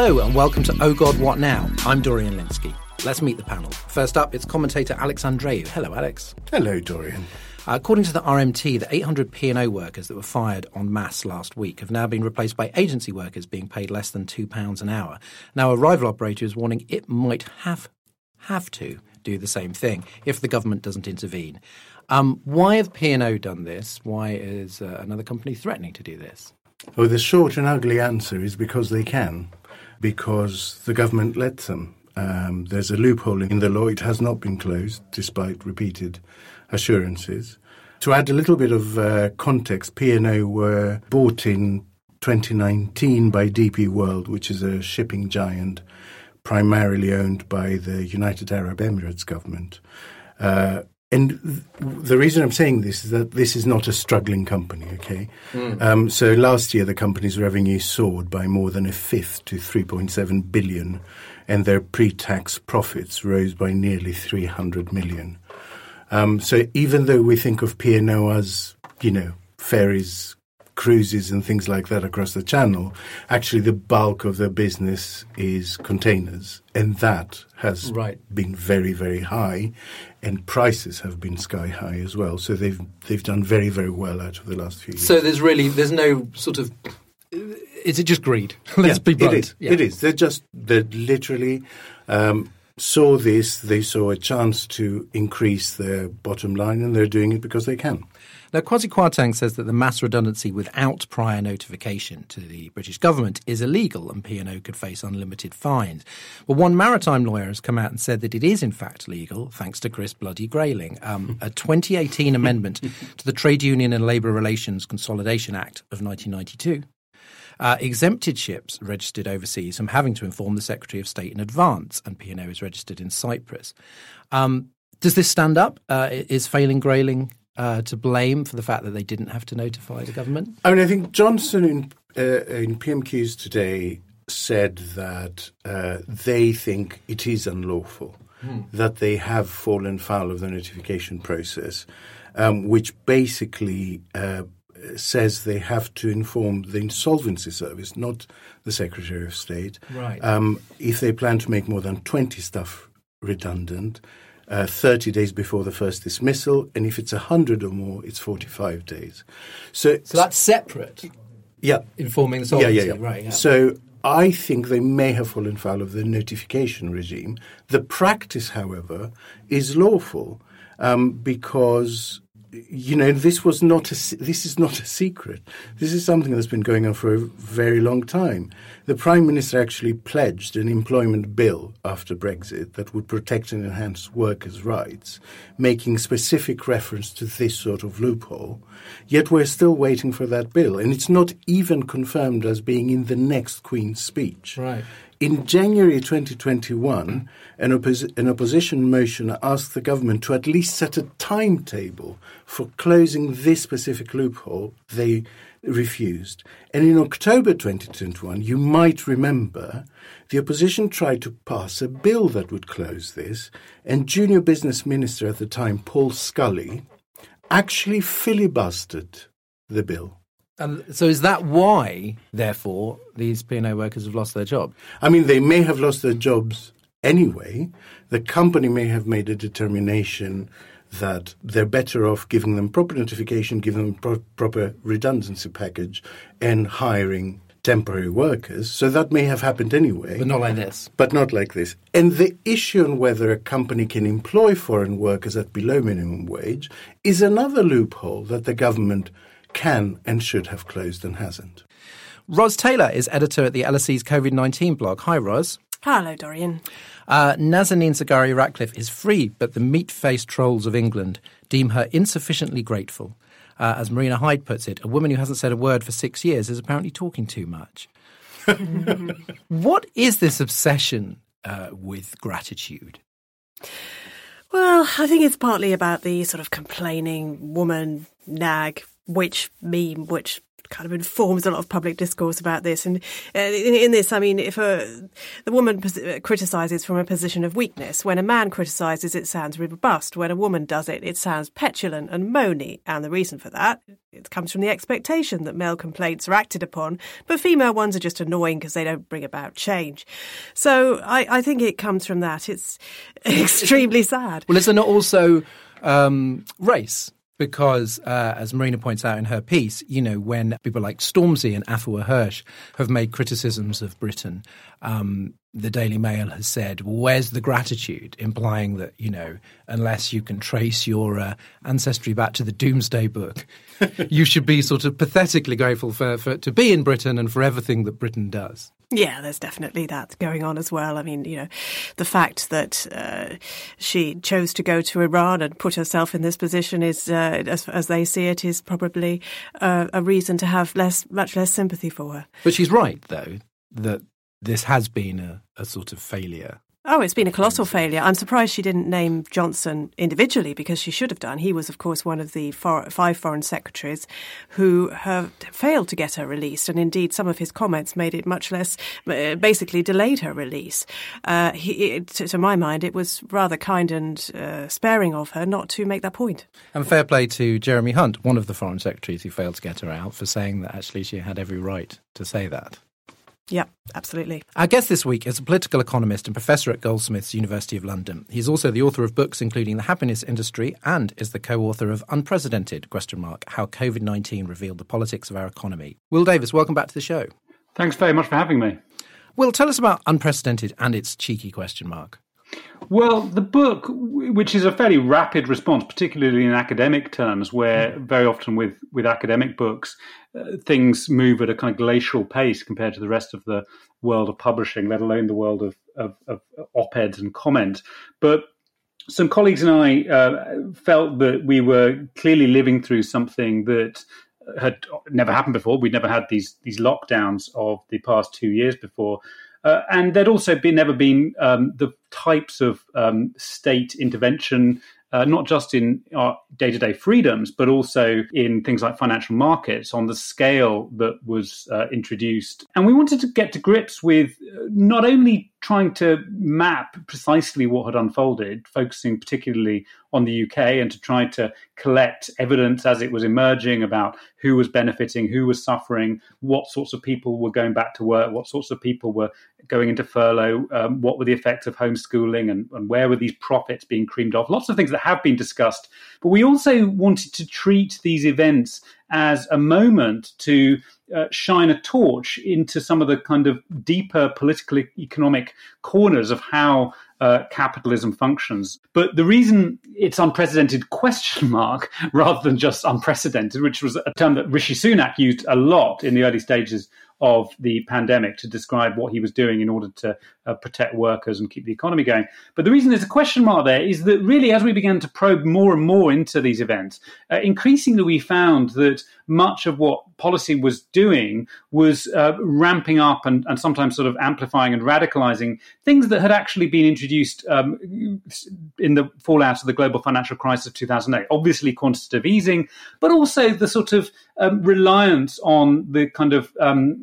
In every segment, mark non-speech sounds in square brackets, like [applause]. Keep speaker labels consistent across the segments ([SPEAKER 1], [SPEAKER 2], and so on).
[SPEAKER 1] Hello and welcome to Oh God What Now? I'm Dorian Lynskey. Let's meet the panel. First up, it's commentator Alex Andreou. Hello, Alex.
[SPEAKER 2] Hello, Dorian.
[SPEAKER 1] Uh, according to the RMT, the 800 P&O workers that were fired en masse last week have now been replaced by agency workers being paid less than £2 an hour. Now, a rival operator is warning it might have have to do the same thing if the government doesn't intervene. Um, why have P&O done this? Why is uh, another company threatening to do this?
[SPEAKER 2] Well, the short and ugly answer is because they can, because the government lets them. Um, there's a loophole in the law. It has not been closed, despite repeated assurances. To add a little bit of uh, context, P&O were bought in 2019 by DP World, which is a shipping giant primarily owned by the United Arab Emirates government. Uh, and th- the reason I'm saying this is that this is not a struggling company, okay? Mm. Um, so last year, the company's revenue soared by more than a fifth to 3.7 billion, and their pre tax profits rose by nearly 300 million. Um, so even though we think of P&O as, you know, ferries, cruises and things like that across the channel, actually the bulk of their business is containers. And that has right. been very, very high. And prices have been sky high as well. So they've they've done very, very well out of the last few years.
[SPEAKER 1] So there's really there's no sort of is it just greed? [laughs] Let's
[SPEAKER 2] yeah,
[SPEAKER 1] be blunt.
[SPEAKER 2] It is. Yeah. It is. They're just they're literally um, saw this, they saw a chance to increase their bottom line, and they're doing it because they can.
[SPEAKER 1] Now, Kwasi Kwarteng says that the mass redundancy without prior notification to the British government is illegal and P&O could face unlimited fines. But one maritime lawyer has come out and said that it is in fact legal, thanks to Chris Bloody Grayling. Um, [laughs] a 2018 amendment to the Trade Union and Labour Relations Consolidation Act of 1992 uh, exempted ships registered overseas from having to inform the Secretary of State in advance, and P&O is registered in Cyprus. Um, does this stand up? Uh, is failing Grayling uh, to blame for the fact that they didn't have to notify the government?
[SPEAKER 2] I mean, I think Johnson in, uh, in PMQs today said that uh, they think it is unlawful, hmm. that they have fallen foul of the notification process, um, which basically uh, says they have to inform the insolvency service, not the Secretary of State,
[SPEAKER 1] right. um,
[SPEAKER 2] if they plan to make more than 20 staff redundant. Uh, 30 days before the first dismissal, and if it's 100 or more, it's 45 days.
[SPEAKER 1] So, so that's separate.
[SPEAKER 2] Yeah,
[SPEAKER 1] informing the solvency.
[SPEAKER 2] Yeah, yeah, yeah.
[SPEAKER 1] Right. Yeah.
[SPEAKER 2] So I think they may have fallen foul of the notification regime. The practice, however, is lawful um, because you know, this was not a, this is not a secret. This is something that's been going on for a very long time. The Prime Minister actually pledged an employment bill after Brexit that would protect and enhance workers' rights, making specific reference to this sort of loophole. Yet we're still waiting for that bill, and it's not even confirmed as being in the next Queen's speech.
[SPEAKER 1] Right.
[SPEAKER 2] In January 2021, an, oppos- an, opposition motion asked the government to at least set a timetable for closing this specific loophole. They refused. And in October 2021, you might remember, the opposition tried to pass a bill that would close this, and junior business minister at the time, Paul Scully, actually filibustered the bill.
[SPEAKER 1] And so is that why, therefore, these P&O workers have lost their job?
[SPEAKER 2] I mean, they may have lost their jobs anyway. The company may have made a determination that they're better off giving them proper notification, giving them pro- proper redundancy package, and hiring temporary workers. So that may have happened anyway.
[SPEAKER 1] But not like this.
[SPEAKER 2] But not like this. And the issue on whether a company can employ foreign workers at below minimum wage is another loophole that the government – can and should have closed and hasn't.
[SPEAKER 1] Ros Taylor is editor at the LSE's COVID 19 blog. Hi, Ros.
[SPEAKER 3] Hello, Dorian.
[SPEAKER 1] Uh, Nazanin Zaghari Ratcliffe is free, but the meat faced trolls of England deem her insufficiently grateful. Uh, as Marina Hyde puts it, a woman who hasn't said a word for six years is apparently talking too much. [laughs] what is this obsession uh, with gratitude?
[SPEAKER 3] Well, I think it's partly about the sort of complaining woman nag which meme, which kind of informs a lot of public discourse about this. And uh, in, in, this, I mean, if a, the woman uh, criticises from a position of weakness, when a man criticises, it sounds robust. When a woman does it, it sounds petulant and moany. And the reason for that, it comes from the expectation that male complaints are acted upon, but female ones are just annoying because they don't bring about change. So I, I think it comes from that. It's [laughs] extremely sad.
[SPEAKER 1] Well, is there not also um, race? Because, uh, as Marina points out in her piece, you know, when people like Stormzy and Afua Hirsch have made criticisms of Britain, um, the Daily Mail has said, well, where's the gratitude? Implying that, you know, unless you can trace your uh, ancestry back to the Domesday Book, [laughs] you should be sort of pathetically grateful for, for to be in Britain and for everything that Britain does.
[SPEAKER 3] Yeah, there's definitely that going on as well. I mean, you know, the fact that uh, she chose to go to Iran and put herself in this position is, uh, as, as, they see it, is probably uh, a reason to have less, much less sympathy for her.
[SPEAKER 1] But she's right, though, that this has been a, a sort of failure
[SPEAKER 3] Oh, it's been a colossal failure. I'm surprised she didn't name Johnson individually because she should have done. He was, of course, one of the four, five foreign secretaries who have failed to get her released. And indeed, some of his comments made it much less, uh, basically delayed her release. Uh, he, to, my mind, it was rather kind and uh, sparing of her not to make that point.
[SPEAKER 1] And fair play to Jeremy Hunt, one of the foreign secretaries who failed to get her out, for saying that actually she had every right to say that.
[SPEAKER 3] Yeah, absolutely.
[SPEAKER 1] Our guest this week is a political economist and professor at Goldsmiths University of London. He's also the author of books including The Happiness Industry and is the co-author of Unprecedented question mark How COVID-19 Revealed the Politics of Our Economy. Will Davies, welcome back to the show.
[SPEAKER 4] Thanks very much for having me.
[SPEAKER 1] Will, tell us about Unprecedented and its cheeky question mark.
[SPEAKER 4] Well, the book, which is a fairly rapid response, particularly in academic terms, where very often with, with academic books, uh, things move at a kind of glacial pace compared to the rest of the world of publishing, let alone the world of, of, of op eds and comment. But some colleagues and I uh, felt that we were clearly living through something that had never happened before. We'd never had these these lockdowns of the past two years before, uh, and there'd also been never been um, the types of um, state intervention uh, not just in our day to day freedoms, but also in things like financial markets on the scale that was uh, introduced. And we wanted to get to grips with uh, not only trying to map precisely what had unfolded, focusing particularly on the UK and to try to collect evidence as it was emerging about who was benefiting, who was suffering, what sorts of people were going back to work, what sorts of people were going into furlough, um, what were the effects of homeschooling, and, and where were these profits being creamed off. Lots of things that have been discussed. But we also wanted to treat these events as a moment to uh, shine a torch into some of the kind of deeper political economic corners of how uh, capitalism functions. But the reason it's unprecedented question [laughs] mark rather than just unprecedented, which was a term that Rishi Sunak used a lot in the early stages of the pandemic to describe what he was doing in order to uh, protect workers and keep the economy going. But the reason there's a question mark there is that really, as we began to probe more and more into these events, uh, increasingly we found that much of what policy was doing was uh, ramping up and, and, sometimes sort of amplifying and radicalizing things that had actually been introduced um, in the fallout of the global financial crisis of 2008. Obviously, quantitative easing, but also the sort of um, reliance on the kind of um,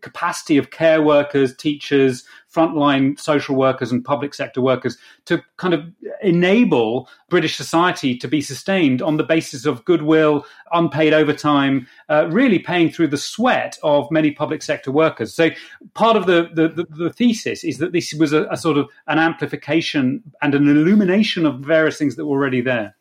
[SPEAKER 4] capacity of care workers, teachers, frontline social workers, and public sector workers to kind of enable British society to be sustained on the basis of goodwill, unpaid overtime, uh, really paying through the sweat of many public sector workers. So part of the, the, the, the thesis is that this was a, a sort of an amplification and an illumination of various things that were already there.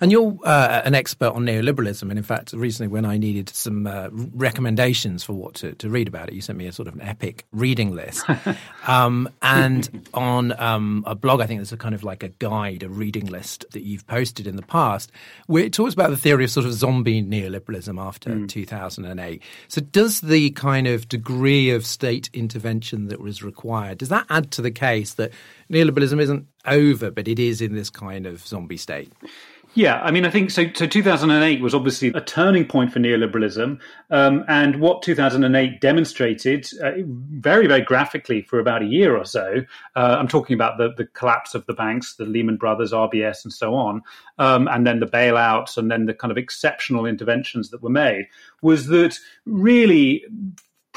[SPEAKER 1] And you're uh, an expert on neoliberalism. And in fact, recently when I needed some uh, recommendations for what to, to, read about it, you sent me a sort of an epic reading list. [laughs] um, and on um, a blog, I think there's a kind of like a guide, a reading list that you've posted in the past, where it talks about the theory of sort of zombie neoliberalism after mm. 2008. So does the kind of degree of state intervention that was required, does that add to the case that neoliberalism isn't over, but it is in this kind of zombie state.
[SPEAKER 4] Yeah, I mean, I think so. So 2008 was obviously a turning point for neoliberalism, um, and what 2008 demonstrated uh, very, very graphically for about a year or so. Uh, I'm talking about the the collapse of the banks, the Lehman Brothers, RBS, and so on, um, and then the bailouts, and then the kind of exceptional interventions that were made. Was that really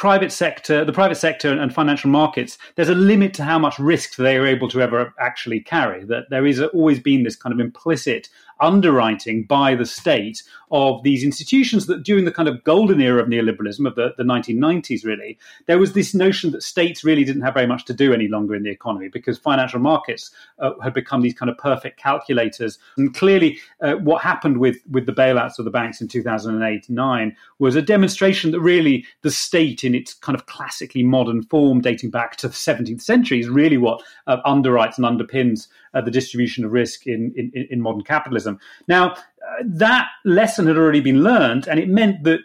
[SPEAKER 4] private sector, the private sector and financial markets, there's a limit to how much risk they are able to ever actually carry. That there is always been this kind of implicit underwriting by the state of these institutions that during the kind of golden era of neoliberalism of the, the 1990s, really, there was this notion that states really didn't have very much to do any longer in the economy because financial markets uh, had become these kind of perfect calculators. And clearly, uh, what happened with, with the bailouts of the banks in 2008 9 was a demonstration that really the state, in its kind of classically modern form, dating back to the 17th century, is really what uh, underwrites and underpins uh, the distribution of risk in, in, in modern capitalism. Now, uh, that lesson had already been learned, and it meant that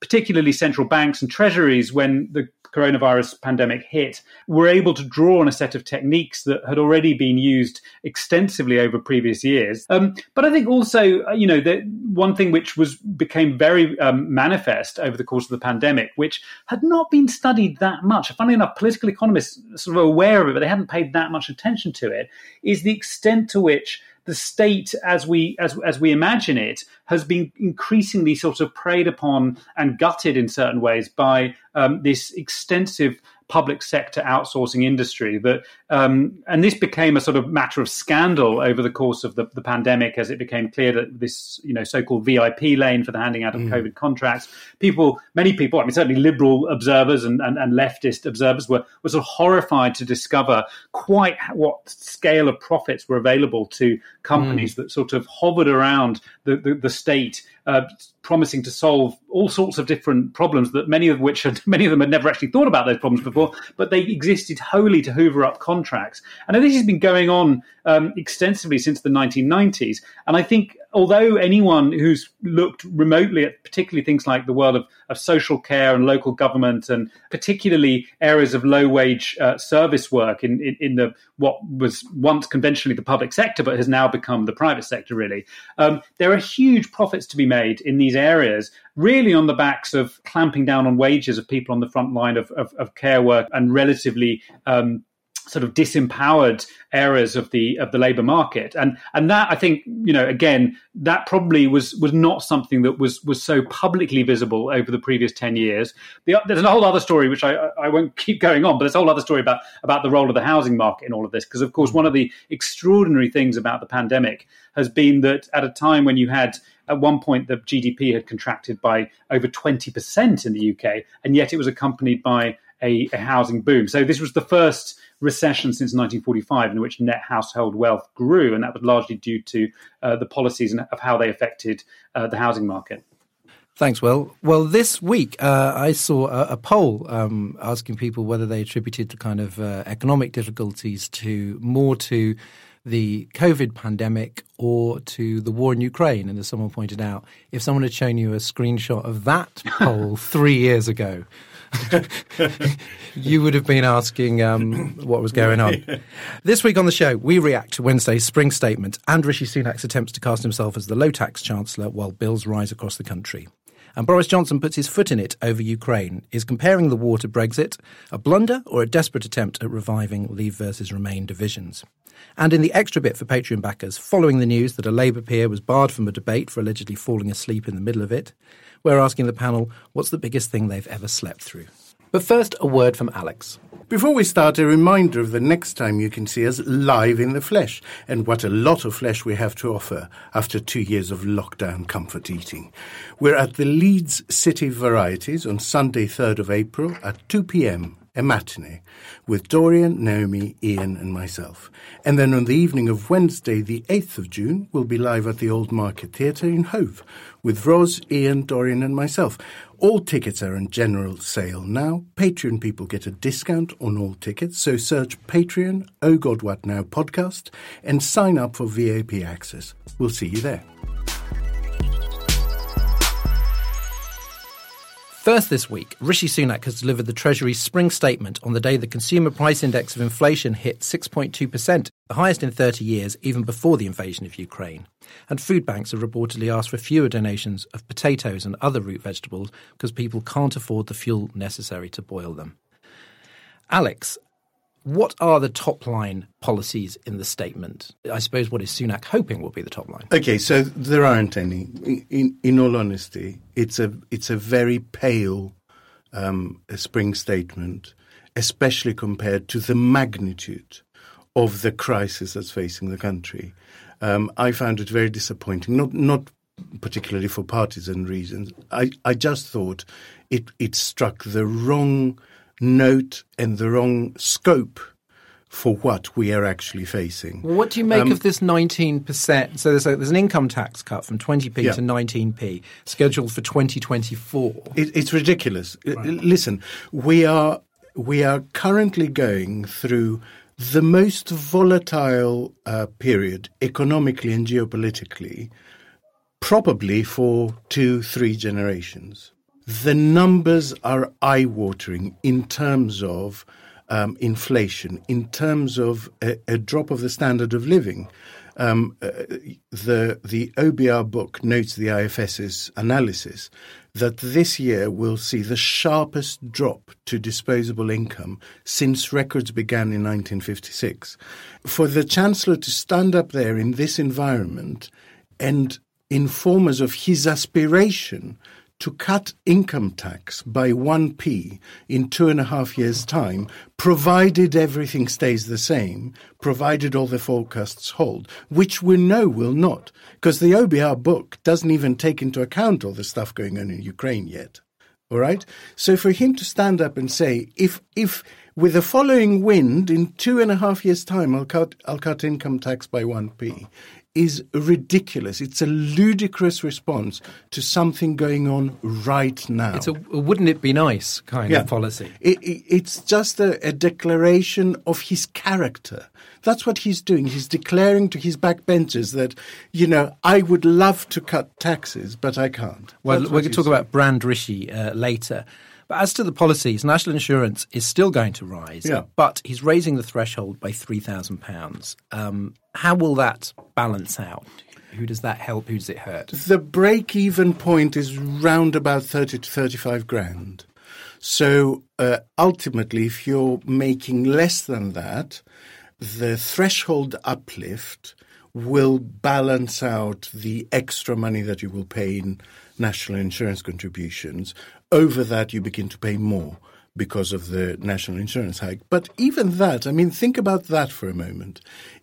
[SPEAKER 4] particularly central banks and treasuries, when the coronavirus pandemic hit, were able to draw on a set of techniques that had already been used extensively over previous years. Um, but I think also, uh, you know, the one thing which was became very um, manifest over the course of the pandemic, which had not been studied that much. Funnily enough, political economists sort of aware of it, but they hadn't paid that much attention to it. Is the extent to which the state as we as as we imagine it has been increasingly sort of preyed upon and gutted in certain ways by um, this extensive public sector outsourcing industry that um, and this became a sort of matter of scandal over the course of the, the, pandemic as it became clear that this you know so-called vip lane for the handing out of mm. covid contracts people many people i mean certainly liberal observers and, and, and, leftist observers were, were sort of horrified to discover quite what scale of profits were available to companies mm. that sort of hovered around the, the, the state uh, promising to solve all sorts of different problems that many of which had, [laughs] many of them had never actually thought about those problems before, but they existed wholly to hoover up contracts. And this has been going on um, extensively since the 1990s. And I think although anyone who's looked remotely at particularly things like the world of, of social care and local government and particularly areas of low wage uh, service work in, in, in, the what was once conventionally the public sector but has now become the private sector really um, there are huge profits to be made in these areas really on the backs of clamping down on wages of people on the front line of, of, of care work and relatively um, sort of disempowered areas of the of the labor market. And and that i think you know again that probably was was not something that was was so publicly visible over the previous 10 years. The, there's a whole other story which i i won't keep going on but there's a whole other story about about the role of the housing market in all of this because of course mm. one of the extraordinary things about the pandemic has been that at a time when you had at one point the GDP had contracted by over 20% in the UK, and yet it was accompanied by a, a, housing boom. So this was the first recession since 1945 in which net household wealth grew, and that was largely due to uh, the policies and of how they affected uh, the housing market.
[SPEAKER 1] Thanks, Will. Well, this week uh, I saw a, a poll um, asking people whether they attributed the kind of uh, economic difficulties to more to the COVID pandemic or to the war in Ukraine. And as someone pointed out, if someone had shown you a screenshot of that poll [laughs] three years ago, [laughs] you would have been asking um, what was going on. [laughs] This week on the show, we react to Wednesday's spring statement and Rishi Sunak's attempts to cast himself as the low tax chancellor while bills rise across the country. And Boris Johnson puts his foot in it over Ukraine. Is comparing the war to Brexit a blunder or a desperate attempt at reviving Leave versus Remain divisions? And in the extra bit for Patreon backers, following the news that a Labour peer was barred from a debate for allegedly falling asleep in the middle of it, we're asking the panel what's the biggest thing they've ever slept through. But first, a word from Alex.
[SPEAKER 2] Before we start, a reminder of the next time you can see us live in the flesh and what a lot of flesh we have to offer after two years of lockdown comfort eating. We're at the Leeds City Varieties on Sunday, 3rd of April at 2 p.m a matinee with Dorian, Naomi, Ian, and myself. And then on the evening of Wednesday, the 8th of June, we'll be live at the Old Market Theatre in Hove with Ros, Ian, Dorian, and myself. All tickets are on general sale now. Patreon people get a discount on all tickets, so search Patreon, Oh God What Now podcast, and sign up for VAP access. We'll see you there.
[SPEAKER 1] First this week, Rishi Sunak has delivered the Treasury's spring statement on the day the consumer price index of inflation hit 6.2%, the highest in 30 years, even before the invasion of Ukraine. And food banks have reportedly asked for fewer donations of potatoes and other root vegetables because people can't afford the fuel necessary to boil them. Alex, what are the top line policies in the statement? I suppose what is Sunak hoping will be the top line?
[SPEAKER 2] Okay, so there aren't any. In, in all honesty, it's a it's a very pale um, spring statement, especially compared to the magnitude of the crisis that's facing the country. Um, I found it very disappointing. Not not particularly for partisan reasons. I, I just thought it it struck the wrong note and the wrong scope for what we are actually facing.
[SPEAKER 1] What do you make um, of this 19%? So there's, a, there's, an income tax cut from 20p yeah. to 19p scheduled for 2024.
[SPEAKER 2] It, it's ridiculous. Right. Listen, we are we are currently going through the most volatile uh, period economically and geopolitically, probably for two, three generations. The numbers are eye watering in terms of um, inflation, in terms of a, a, drop of the standard of living. Um, uh, the the OBR book notes the IFS's analysis that this year will see the sharpest drop to disposable income since records began in 1956. For the Chancellor to stand up there in this environment and inform us of his aspiration to cut income tax by 1p in two and a half years' time, provided everything stays the same, provided all the forecasts hold, which we know will not, because the OBR book doesn't even take into account all the stuff going on in Ukraine yet. All right? So for him to stand up and say, if, if with the following wind, in two and a half years' time, I'll cut, I'll cut income tax by 1p, is ridiculous. It's a ludicrous response to something going on right now.
[SPEAKER 1] It's a wouldn't it be nice kind yeah. of policy.
[SPEAKER 2] It, it, it's just a, a, declaration of his character. That's what he's doing. He's declaring to his backbenchers that, you know, I would love to cut taxes, but I can't.
[SPEAKER 1] Well, we're going to talk saying. about Brand Rishi uh, later. But as to the policies, national insurance is still going to rise,
[SPEAKER 2] yeah.
[SPEAKER 1] but he's raising the threshold by £3,000. Um, how will that balance out? Who does that help? Who does it hurt?
[SPEAKER 2] The break even point is round about 30 to 35 grand. So uh, ultimately, if you're making less than that, the threshold uplift will balance out the extra money that you will pay in national insurance contributions. Over that, you begin to pay more because of the national insurance hike. But even that, I mean, think about that for a moment.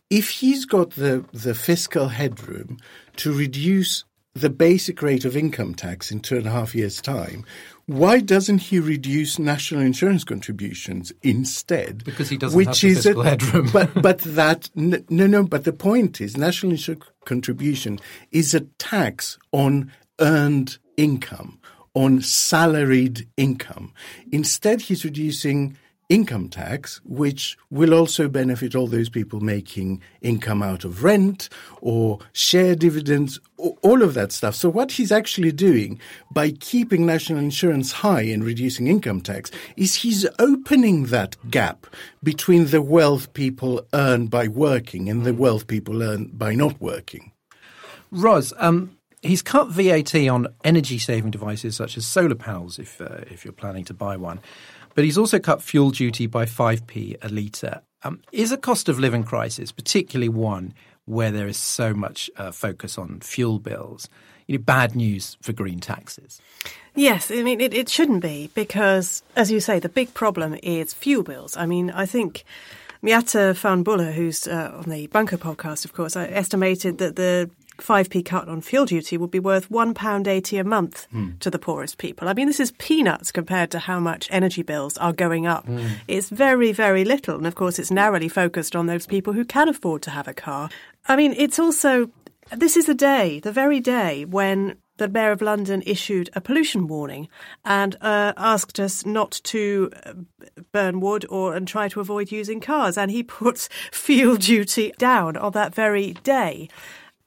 [SPEAKER 2] If he's got the, the fiscal headroom to reduce the basic rate of income tax in two and a half years' time, why doesn't he reduce national insurance contributions instead?
[SPEAKER 1] Because he doesn't which have the fiscal a, headroom.
[SPEAKER 2] but [laughs] but that no no. But the point is, national insurance contribution is a tax on earned income, on salaried income. Instead, he's reducing income tax, which will also benefit all those people making income out of rent or share dividends, all of that stuff. So, what he's actually doing by keeping national insurance high and reducing income tax is he's opening that gap between the wealth people earn by working and the wealth people earn by not working.
[SPEAKER 1] Ros, um, he's cut VAT on energy saving devices such as solar panels if uh, if you're planning to buy one. But he's also cut fuel duty by 5p a litre. Um, is a cost of living crisis, particularly one where there is so much uh, focus on fuel bills, you know, bad news for green taxes?
[SPEAKER 3] Yes, I mean, it, it shouldn't be because, as you say, the big problem is fuel bills. I mean, I think Miatta Fahnbulleh, who's uh, on the Bunker podcast, of course, estimated that the 5p cut on fuel duty would be worth £1.80 a month mm. to the poorest people. I mean, this is peanuts compared to how much energy bills are going up. Mm. It's very, very little. And of course, it's narrowly focused on those people who can afford to have a car. I mean, it's also, this is the day, the very day when the Mayor of London issued a pollution warning and uh, asked us not to uh, burn wood or and try to avoid using cars. And he [laughs] puts fuel duty down on that very day.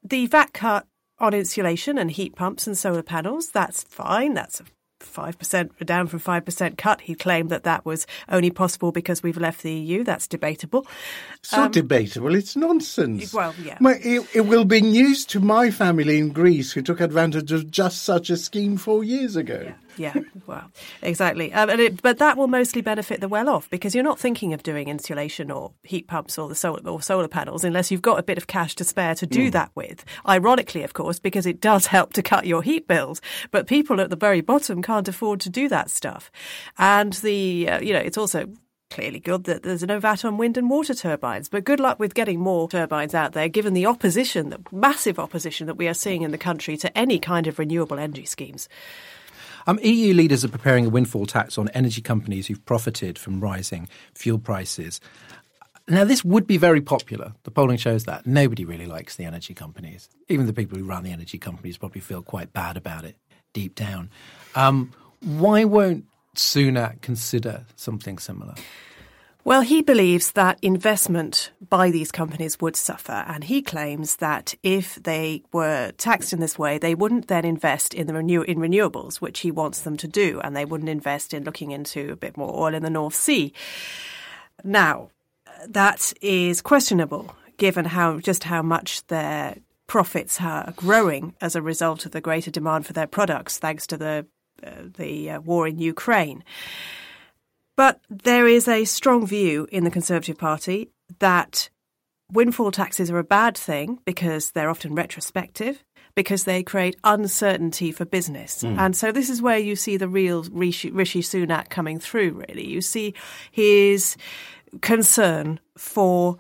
[SPEAKER 3] The VAT cut on insulation and heat pumps and solar panels, that's fine. That's a 5% down from 5% cut. He claimed that that was only possible because we've left the EU. That's debatable.
[SPEAKER 2] So um, debatable. It's nonsense.
[SPEAKER 3] Well, yeah.
[SPEAKER 2] My, it, it, will be news to my family in Greece who took advantage of just such a scheme four years ago.
[SPEAKER 3] Yeah. Yeah, well, exactly. Um, it, but that will mostly benefit the well off because you're not thinking of doing insulation or heat pumps or the solar or solar panels unless you've got a bit of cash to spare to do mm. that with. Ironically, of course, because it does help to cut your heat bills. But people at the very bottom can't afford to do that stuff. And the, uh, you know, it's also clearly good that there's no VAT on wind and water turbines. But good luck with getting more turbines out there, given the opposition, the massive opposition that we are seeing in the country to any kind of renewable energy schemes.
[SPEAKER 1] Um, EU leaders are preparing a windfall tax on energy companies who've profited from rising fuel prices. Now, this would be very popular. The polling shows that. Nobody really likes the energy companies. Even the people who run the energy companies probably feel quite bad about it deep down. Um, why won't Sunak consider something similar?
[SPEAKER 3] Well, he believes that investment by these companies would suffer, and he claims that if they were taxed in this way, they wouldn't then invest in the renew- in renewables, which he wants them to do, and they wouldn't invest in looking into a bit more oil in the North Sea. Now, that is questionable, given how just how much their profits are growing as a result of the greater demand for their products, thanks to the uh, the uh, war in Ukraine. But there is a strong view in the Conservative Party that windfall taxes are a bad thing because they're often retrospective, because they create uncertainty for business. Mm. And so this is where you see the real Rishi, Rishi Sunak coming through, really. You see his concern for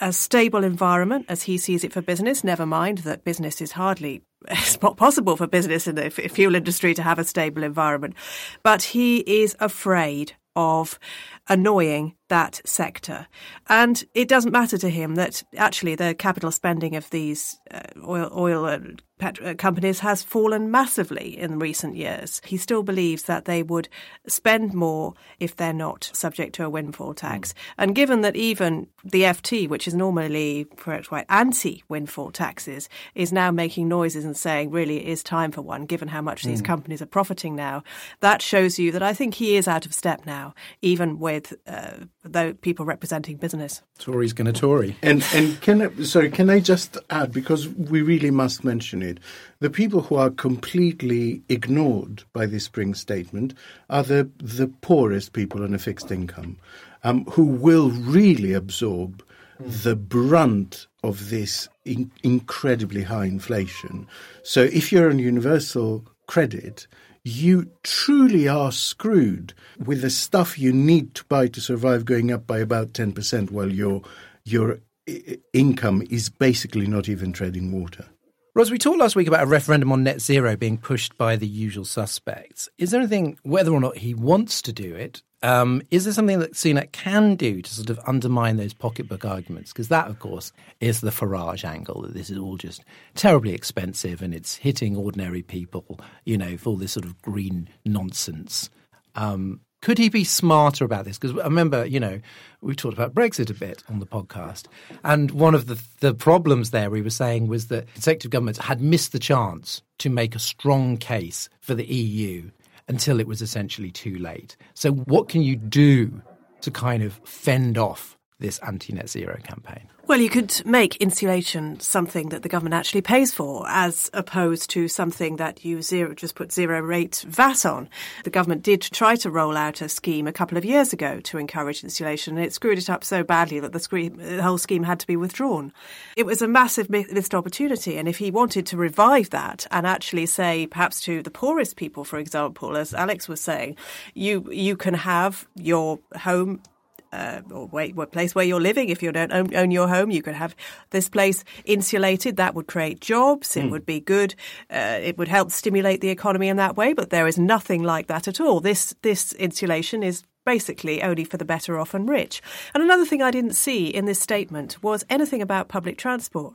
[SPEAKER 3] a stable environment as he sees it for business. Never mind that business is hardly [laughs] it's not possible for business in the fuel industry to have a stable environment. But he is afraid of annoying that sector. And it doesn't matter to him that actually the capital spending of these uh, oil, oil uh, pet- uh, companies has fallen massively in recent years. He still believes that they would spend more if they're not subject to a windfall tax. Mm. And given that even the FT, which is normally quite anti windfall taxes, is now making noises and saying really it is time for one, given how much mm. these companies are profiting now, that shows you that I think he is out of step now, even with uh, the people representing business.
[SPEAKER 1] Tory's going to Tory.
[SPEAKER 2] And and can I, sorry, can I just add because we really must mention it. The people who are completely ignored by this spring statement are the the poorest people on a fixed income, um, who will really absorb the brunt of this in- incredibly high inflation. So if you're on universal credit, you truly are screwed with the stuff you need to buy to survive going up by about 10% while your your income is basically not even treading water.
[SPEAKER 1] Ros, we talked last week about a referendum on net zero being pushed by the usual suspects. Is there anything, whether or not he wants to do it, um, is there something that Sunak can do to sort of undermine those pocketbook arguments? Because that, of course, is the Farage angle that this is all just terribly expensive and it's hitting ordinary people, you know, for all this sort of green nonsense. Um, could he be smarter about this? Because I remember, you know, we talked about Brexit a bit on the podcast, and one of the the problems there we were saying was that Conservative governments had missed the chance to make a strong case for the EU until it was essentially too late. So, what can you do to kind of fend off this anti net zero campaign?
[SPEAKER 3] Well, you could make insulation something that the government actually pays for, as opposed to something that you zero, just put zero rate VAT on. The government did try to roll out a scheme a couple of years ago to encourage insulation, and it screwed it up so badly that the, the whole scheme had to be withdrawn. It was a massive missed opportunity, and if he wanted to revive that and actually say, perhaps to the poorest people, for example, as Alex was saying, you you can have your home uh, or wait, what place where you're living. If you don't own, own, your home, you could have this place insulated. That would create jobs. It mm. would be good. Uh, it would help stimulate the economy in that way. But there is nothing like that at all. This this insulation is basically only for the better off and rich. And another thing I didn't see in this statement was anything about public transport.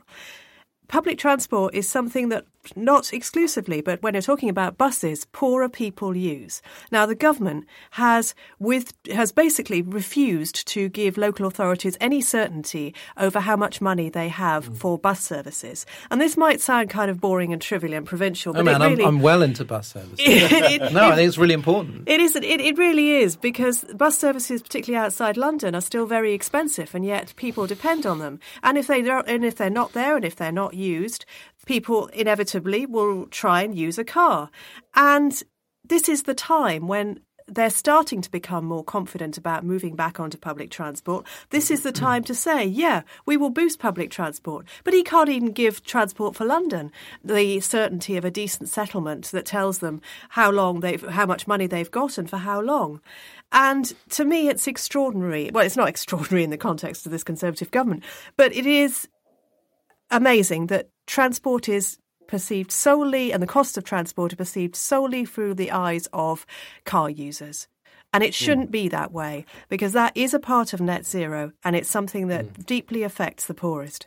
[SPEAKER 3] Public transport is something that not exclusively, but when you're talking about buses, poorer people use. Now, the government has with has basically refused to give local authorities any certainty over how much money they have mm. for bus services. And this might sound kind of boring and trivial and provincial,
[SPEAKER 1] but oh, man, really, I'm, I'm, well into bus services. [laughs] it, it, [laughs] no, I think it's really important.
[SPEAKER 3] It is. It, it really is because bus services, particularly outside London, are still very expensive, and yet people depend on them. And if they don't, and if they're not there, and if they're not used, people inevitably will try and use a car. And this is the time when they're starting to become more confident about moving back onto public transport. This is the mm-hmm. time to say, yeah, we will boost public transport. But he can't even give Transport for London the certainty of a decent settlement that tells them how long they've, how much money they've got and for how long. And to me, it's extraordinary. Well, it's not [laughs] extraordinary in the context of this Conservative government, but it is amazing that transport is perceived solely, and the cost of transport are perceived solely through the eyes of car users. And it shouldn't mm. be that way because that is a part of net zero and it's something that mm. deeply affects the poorest.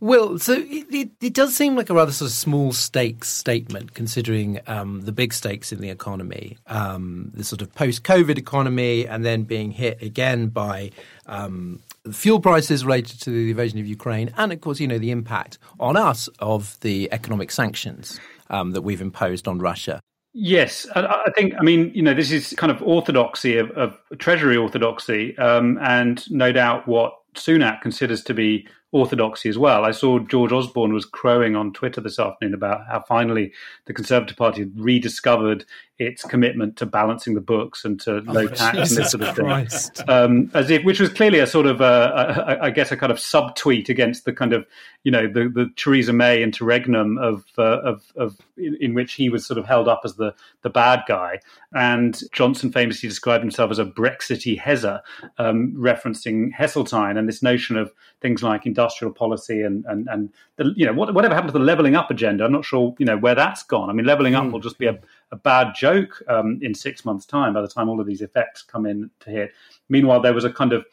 [SPEAKER 1] Well, so it, it, it, does seem like a rather sort of small stakes statement, considering um, the big stakes in the economy, um, the sort of post-COVID economy, and then being hit again by um, fuel prices related to the invasion of Ukraine, and of course, you know, the impact on us of the economic sanctions um, that we've imposed on Russia.
[SPEAKER 4] Yes, I think. I mean, you know, this is kind of orthodoxy of, of Treasury orthodoxy, um, and no doubt what Sunak considers to be orthodoxy as well. I saw George Osborne was crowing on Twitter this afternoon about how finally the Conservative Party had rediscovered its commitment to balancing the books and to oh, low [laughs] tax Jesus and this sort of Christ. thing. Um, as if, which was clearly a sort of, uh, a, I guess, a kind of subtweet against the kind of, you know, the, the Theresa May interregnum of, uh, of, of in, in, which he was sort of held up as the the bad guy. And Johnson famously described himself as a Brexity Hezza, um, referencing Heseltine and this notion of things like industrial policy and and and the, you know what, whatever happened to the levelling up agenda. I'm not sure you know where that's gone. I mean, levelling up mm. will just be a a bad joke um, in six months' time by the time all of these effects come in to hit. Meanwhile, there was a kind of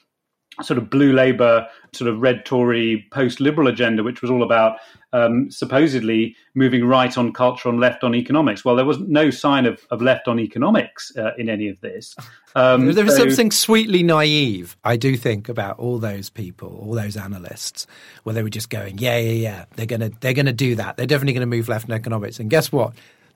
[SPEAKER 4] sort of blue Labour, sort of red Tory post liberal agenda, which was all about um, supposedly moving right on culture and left on economics. Well, there was no sign of, of left on economics uh, in any of this.
[SPEAKER 1] Um, there was so, something sweetly naive, I do think, about all those people, all those analysts, where they were just going, "Yeah, yeah, yeah, they're gonna, they're gonna do that. They're definitely going to move left in economics." And guess what?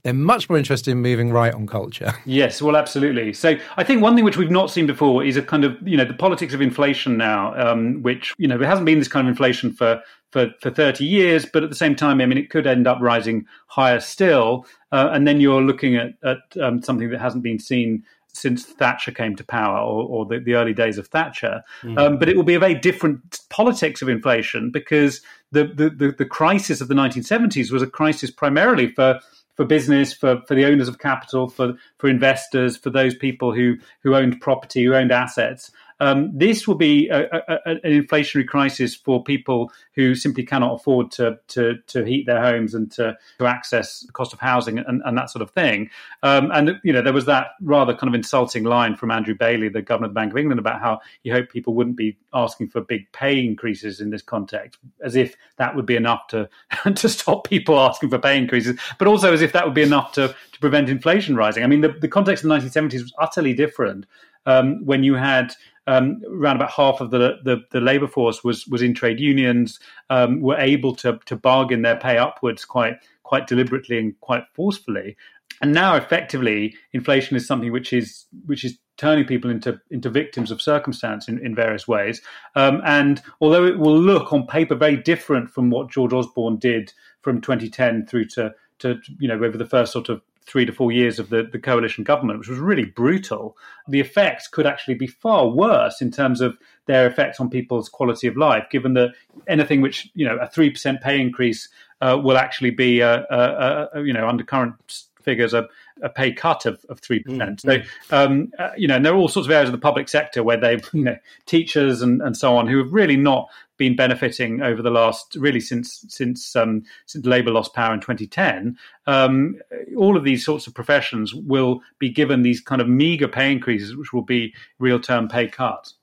[SPEAKER 1] They're much more interested in moving right on culture. [laughs]
[SPEAKER 4] Yes, well, absolutely. So I think one thing which we've not seen before is a kind of, you know, the politics of inflation now, um, which, you know, there hasn't been this kind of inflation for, for, for 30 years, but at the same time, I mean, it could end up rising higher still. Uh, and then you're looking at, at um, something that hasn't been seen since Thatcher came to power or, or the, the, early days of Thatcher. Mm. Um, but it will be a very different politics of inflation because the, the, the, the crisis of the 1970s was a crisis primarily for for business, for, for the owners of capital, for, for investors, for those people who, who owned property, who owned assets. Um, this will be a, a, an inflationary crisis for people who simply cannot afford to to, to heat their homes and to, to access the cost of housing and, and that sort of thing. Um, and you know, there was that rather kind of insulting line from Andrew Bailey, the governor of the Bank of England, about how he hoped people wouldn't be asking for big pay increases in this context, as if that would be enough to [laughs] to stop people asking for pay increases, but also as if that would be enough to to prevent inflation rising. I mean, the, the context of the 1970s was utterly different um, when you had um, around about half of the, the, the labour force was was in trade unions, um, were able to to bargain their pay upwards quite quite deliberately and quite forcefully. And now, effectively, inflation is something which is which is turning people into into victims of circumstance in, in various ways. Um, and although it will look on paper very different from what George Osborne did from 2010 through to to you know over the first sort of three to four years of the, the coalition government, which was really brutal, the effects could actually be far worse in terms of their effects on people's quality of life, given that anything which, you know, a 3% pay increase uh, will actually be, uh, uh, uh, you know, under current figures, a, a pay cut of, of 3%. Mm-hmm. So, um, uh, you know, and there are all sorts of areas of the public sector where they, [laughs] you know, teachers and, and so on who have really not been benefiting over the last really since since um, since Labour lost power in 2010. Um, all of these sorts of professions will be given these kind of meagre pay increases, which will be real term pay cuts.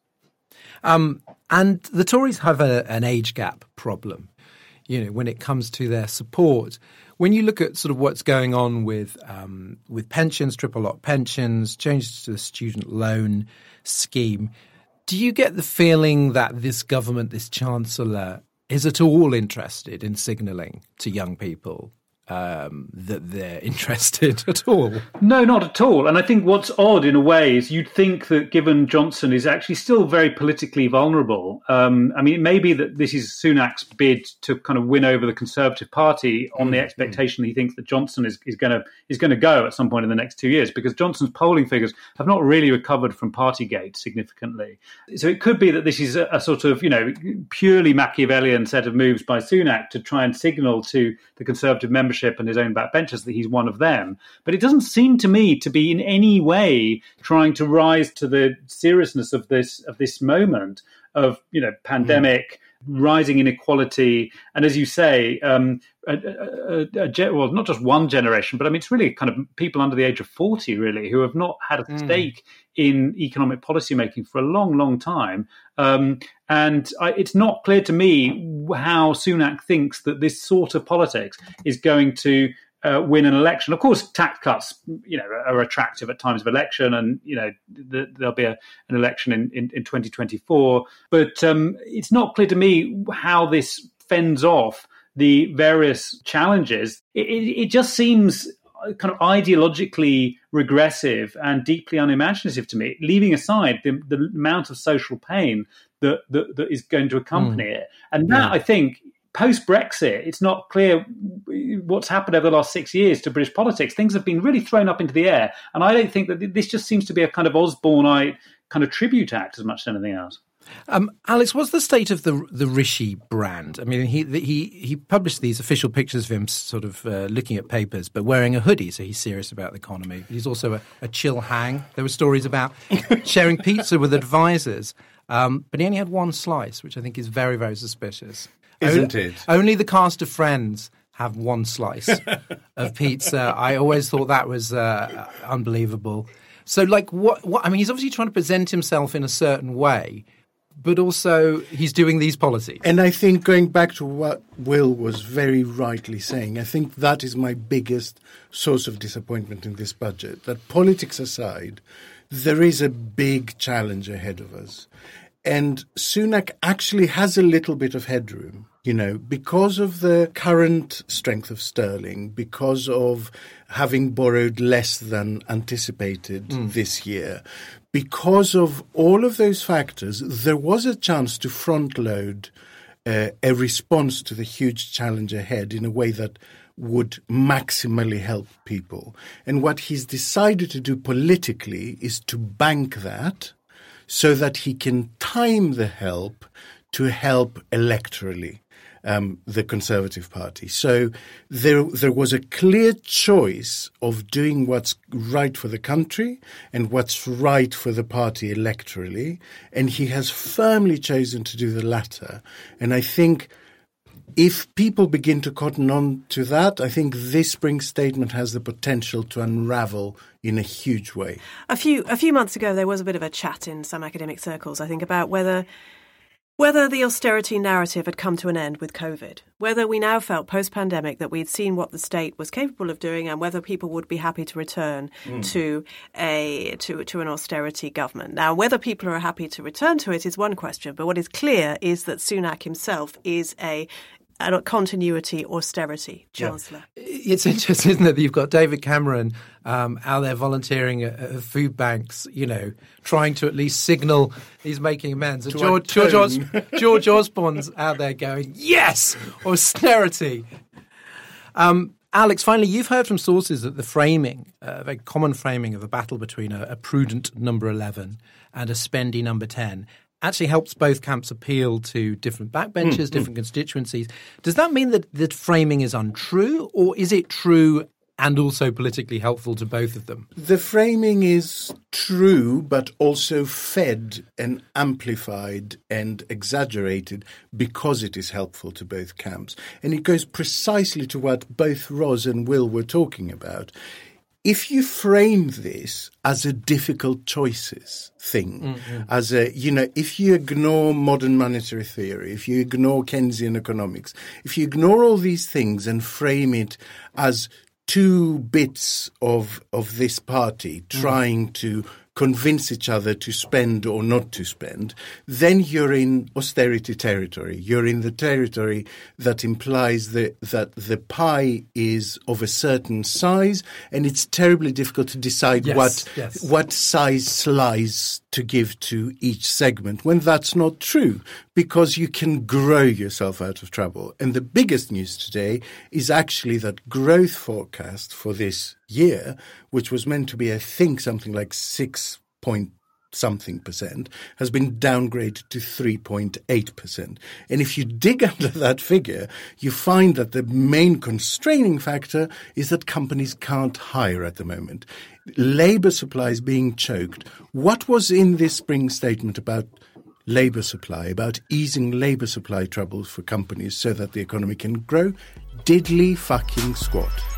[SPEAKER 1] Um, and the Tories have a, an age gap problem. you know, when it comes to their support. When you look at sort of what's going on with um, with pensions, triple lock pensions, changes to the student loan scheme, do you get the feeling that this government, this chancellor, is at all interested in signalling to young people um, that they're [laughs] interested at all.
[SPEAKER 4] No, not at all. And I think what's odd in a way is you'd think that given Johnson is actually still very politically vulnerable, um, I mean, it may be that this is Sunak's bid to kind of win over the Conservative Party on the mm, mm. expectation that he thinks that Johnson is, is going to is going to go at some point in the next two years because Johnson's polling figures have not really recovered from Partygate significantly. So it could be that this is a, a sort of you know purely Machiavellian set of moves by Sunak to try and signal to the Conservative membership membership and his own backbenchers that he's one of them. But it doesn't seem to me to be in any way trying to rise to the seriousness of this of this moment of you know pandemic. Mm rising inequality, and as you say, um, a, a, a, well, not just one generation, but I mean, it's really kind of people under the age of 40, really, who have not had a mm. stake in economic policy making for a long, long time. Um, and I, it's not clear to me how Sunak thinks that this sort of politics is going to uh, win an election. Of course, tax cuts, you know, are attractive at times of election, and you know the, there'll be a, an election in, in, in 2024. But um, it's not clear to me how this fends off the various challenges. It, it, it just seems kind of ideologically regressive and deeply unimaginative to me, leaving aside the, the amount of social pain that, that, that is going to accompany mm. it. And that, yeah. I think, post Brexit, it's not clear what's happened over the last six years to British politics. Things have been really thrown up into the air. And I don't think that this just seems to be a kind of Osborneite kind of tribute act as much as anything else.
[SPEAKER 1] Um, Alex, what's the state of the the Rishi brand? I mean, he he he published these official pictures of him, sort of uh, looking at papers, but wearing a hoodie, so he's serious about the economy. He's also a, a chill hang. There were stories about [laughs] sharing pizza with advisors, um, but he only had one slice, which I think is very very suspicious.
[SPEAKER 2] Isn't it?
[SPEAKER 1] Only the cast of Friends have one slice [laughs] of pizza. I always thought that was uh, unbelievable. So, like, what, what? I mean, he's obviously trying to present himself in a certain way but also he's doing these policies.
[SPEAKER 2] And I think going back to what Will was very rightly saying, I think that is my biggest source of disappointment in this budget. That politics aside, there is a big challenge ahead of us. And Sunak actually has a little bit of headroom, you know, because of the current strength of sterling, because of having borrowed less than anticipated mm. this year, because of all of those factors, there was a chance to front load uh, a response to the huge challenge ahead in a way that would maximally help people. And what he's decided to do politically is to bank that so that he can time the help to help electorally um, the Conservative Party. So there, there was a clear choice of doing what's right for the country and what's right for the party electorally, and he has firmly chosen to do the latter. And I think if people begin to cotton on to that, I think this spring statement has the potential to unravel in a huge way.
[SPEAKER 3] A few a few months ago, there was a bit of a chat in some academic circles, I think, about whether whether the austerity narrative had come to an end with COVID, whether we now felt post pandemic that we had seen what the state was capable of doing, and whether people would be happy to return mm. to a to, to an austerity government. Now, whether people are happy to return to it is one question, but what is clear is that Sunak himself is a a continuity austerity chancellor.
[SPEAKER 1] Yeah. It's interesting, isn't it, that you've got David Cameron um, out there volunteering at, at, food banks, you know, trying to at least signal he's making amends. And George, George, Os- George Osborne's out there going, yes, austerity. Um, Alex, finally, you've heard from sources that the framing, uh, a very common framing of a battle between a, a prudent number 11 and a spendy number 10 actually helps both camps appeal to different backbenchers, mm, different mm. constituencies. Does that mean that the framing is untrue, or is it true and also politically helpful to both of them?
[SPEAKER 2] The framing is true, but also fed and amplified and exaggerated because it is helpful to both camps. And it goes precisely to what both Ros and Will were talking about if you frame this as a difficult choices thing, mm-hmm. as a, you know, if you ignore modern monetary theory, if you ignore Keynesian economics, if you ignore all these things and frame it as two bits of, of this party mm. trying mm. to convince each other to spend or not to spend, then you're in austerity territory. You're in the territory that implies that, that the pie is of a certain size and it's terribly difficult to decide
[SPEAKER 1] yes,
[SPEAKER 2] what,
[SPEAKER 1] yes.
[SPEAKER 2] what size slice to give to each segment when that's not true because you can grow yourself out of trouble. And the biggest news today is actually that growth forecast for this year, which was meant to be, I think, something like six point something percent, has been downgraded to 3.8%. And if you dig [laughs] under that figure, you find that the main constraining factor is that companies can't hire at the moment. Labor supply is being choked. What was in this spring statement about labor supply, about easing labor supply troubles for companies so that the economy can grow? Diddly fucking squat.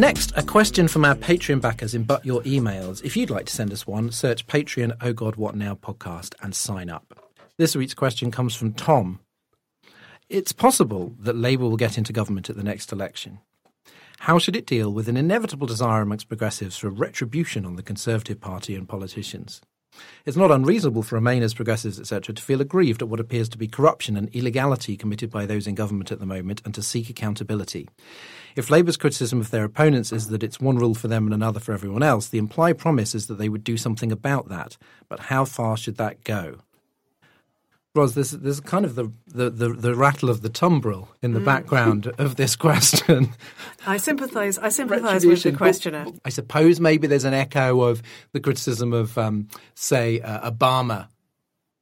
[SPEAKER 1] Next, a question from our Patreon backers in But Your Emails. If you'd like to send us one, search Patreon Oh God What Now podcast and sign up. This week's question comes from Tom. It's possible that Labour will get into government at the next election. How should it deal with an inevitable desire amongst progressives for retribution on the Conservative Party and politicians? It's not unreasonable for Remainers, progressives, etc., to feel aggrieved at what appears to be corruption and illegality committed by those in government at the moment and to seek accountability. If Labour's criticism of their opponents is that it's one rule for them and another for everyone else, the implied promise is that they would do something about that. But how far should that go? Ros, there's, there's kind of the, the, the, the rattle of the tumbril in the mm. background [laughs] of this question.
[SPEAKER 3] I sympathise. I sympathise with the questioner.
[SPEAKER 1] I suppose maybe there's an echo of the criticism of, um, say, uh, Obama,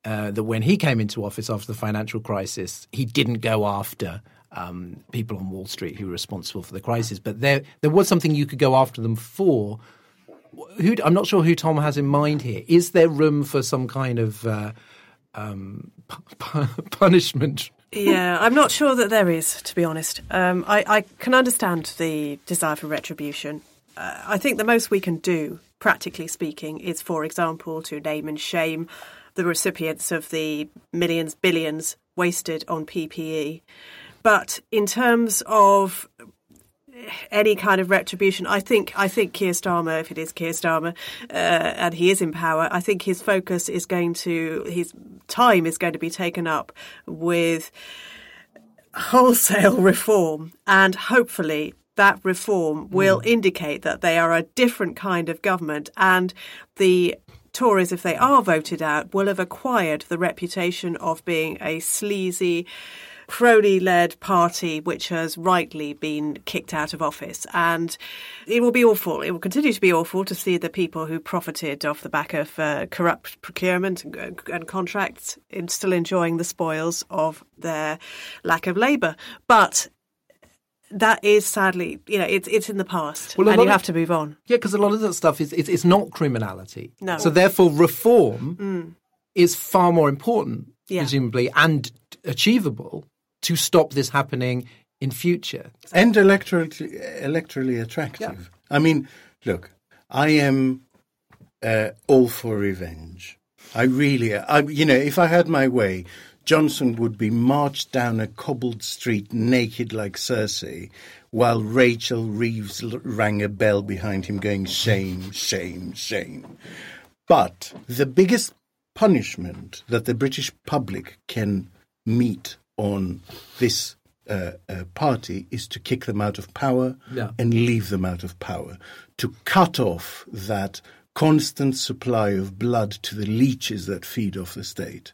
[SPEAKER 1] uh, that when he came into office after the financial crisis, he didn't go after um, people on Wall Street who were responsible for the crisis, but there there was something you could go after them for. Who, I'm not sure who Tom has in mind here. Is there room for some kind of uh, um, [laughs] punishment.
[SPEAKER 3] Yeah, I'm not sure that there is, to be honest. Um, I, I, can understand the desire for retribution. Uh, I think the most we can do, practically speaking, is, for example, to name and shame the recipients of the millions, billions wasted on PPE. But in terms of any kind of retribution. I think I think Keir Starmer, if it is Keir Starmer, uh, and he is in power, I think his focus is going to his time is going to be taken up with wholesale reform, and hopefully that reform will mm. indicate that they are a different kind of government, and the Tories, if they are voted out, will have acquired the reputation of being a sleazy Crowley led party which has rightly been kicked out of office. And it will be awful. It will continue to be awful to see the people who profited off the back of uh, corrupt procurement and, and contracts in still enjoying the spoils of their lack of labour. But that is sadly, you know, it's it's in the past, well, and you have to move on.
[SPEAKER 1] Yeah, because a lot of that stuff is it's, it's not criminality.
[SPEAKER 3] No.
[SPEAKER 1] So therefore, reform mm. is far more important, yeah. presumably, and achievable to stop this happening in future.
[SPEAKER 2] And electorally, electorally attractive. Yeah. I mean, look, I am uh, all for revenge. I really, I, you know, if I had my way, Johnson would be marched down a cobbled street naked like Cersei, while Rachel Reeves rang a bell behind him going, shame, shame, shame. But the biggest punishment that the British public can meet on this uh, uh, party is to kick them out of power yeah. and leave them out of power, to cut off that constant supply of blood to the leeches that feed off the state.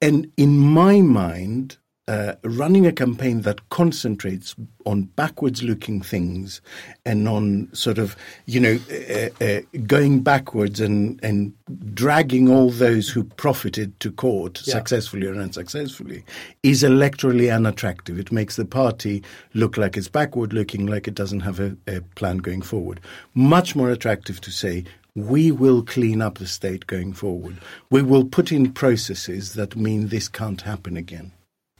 [SPEAKER 2] And in my mind, uh, running a campaign that concentrates on backwards looking things and on sort of, you know, uh, uh, going backwards and, and dragging all those who profited to court yeah. successfully or unsuccessfully is electorally unattractive. It makes the party look like it's backward looking, like it doesn't have a, a plan going forward. Much more attractive to say, we will clean up the state going forward. We will put in processes that mean this can't happen again.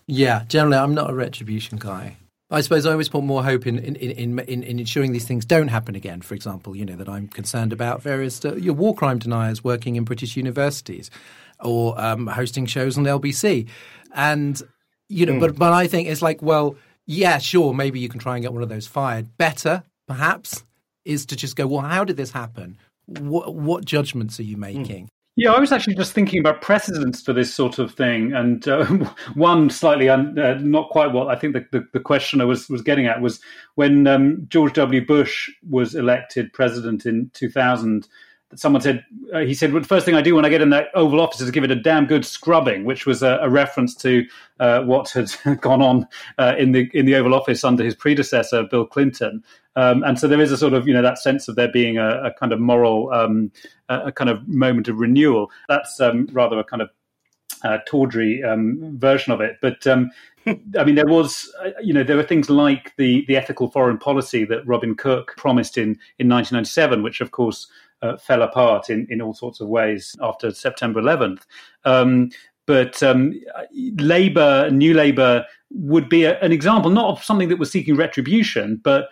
[SPEAKER 1] Yeah, generally, I'm not a retribution guy. I suppose I always put more hope in in, in, in, in ensuring these things don't happen again. For example, you know that I'm concerned about various uh, your war crime deniers working in British universities or um, hosting shows on the LBC, and you know, mm. but but I think it's like, well, yeah, sure, maybe you can try and get one of those fired. Better, perhaps, is to just go, well, how did this happen? What what judgments are you hmm. making? Mm.
[SPEAKER 4] Yeah, I was actually just thinking about precedents for this sort of thing, and uh, [laughs] one slightly un, uh, not quite what I think the, the, the, questioner was was getting at was when um, George W. Bush was elected president in 2000 someone said uh, he said well, the first thing I do when I get in that Oval Office is give it a damn good scrubbing, which was a, a reference to uh, what had [laughs] gone on uh, in the in the Oval Office under his predecessor Bill Clinton. Um, and so there is a sort of you know that sense of there being a, a kind of moral um, a, kind of moment of renewal. That's um, rather a kind of uh, tawdry um, version of it, but. Um, I mean, there was, uh, you know, there were things like the the ethical foreign policy that Robin Cook promised in in 1997, which of course uh, fell apart in, in all sorts of ways after September 11th. Um, but um, Labour, New Labour, would be a, an example not of something that was seeking retribution, but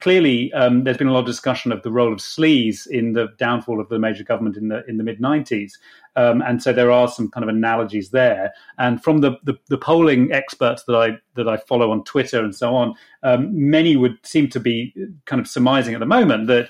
[SPEAKER 4] clearly um, there's been a lot of discussion of the role of sleaze in the downfall of the major government in the in the mid 90s, um, and so there are some kind of analogies there. And from the, the, the polling experts that I that I follow on Twitter and so on, um, many would seem to be kind of surmising at the moment that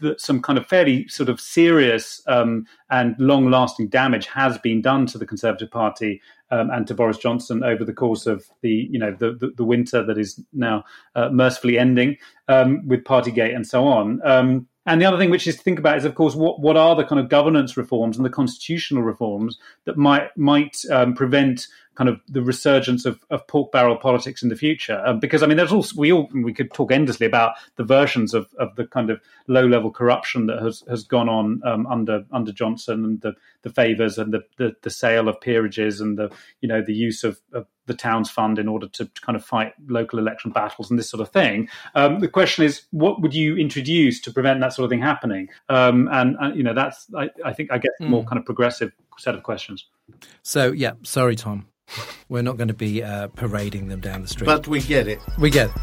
[SPEAKER 4] that some kind of fairly sort of serious um, and long lasting damage has been done to the Conservative Party um, and to Boris Johnson over the course of the you know the the, the winter that is now uh, mercifully ending um, with Partygate and so on. Um, and the other thing which is to think about is, of course, what, what are the kind of governance reforms and the constitutional reforms that might might um, prevent kind of the resurgence of, of pork barrel politics in the future. Um, because I mean, there's also we all we could talk endlessly about the versions of, of the kind of low level corruption that has, has gone on um, under under Johnson and the, the favours and the, the, the sale of peerages and the you know the use of, of the towns fund in order to kind of fight local election battles and this sort of thing. Um, the question is, what would you introduce to prevent that sort of thing happening? Um, and, and, you know, that's I, I think I guess mm. more kind of progressive set of questions.
[SPEAKER 1] So yeah, sorry, Tom. We're not going to be uh, parading them down the street.
[SPEAKER 2] But we get it.
[SPEAKER 1] We get it.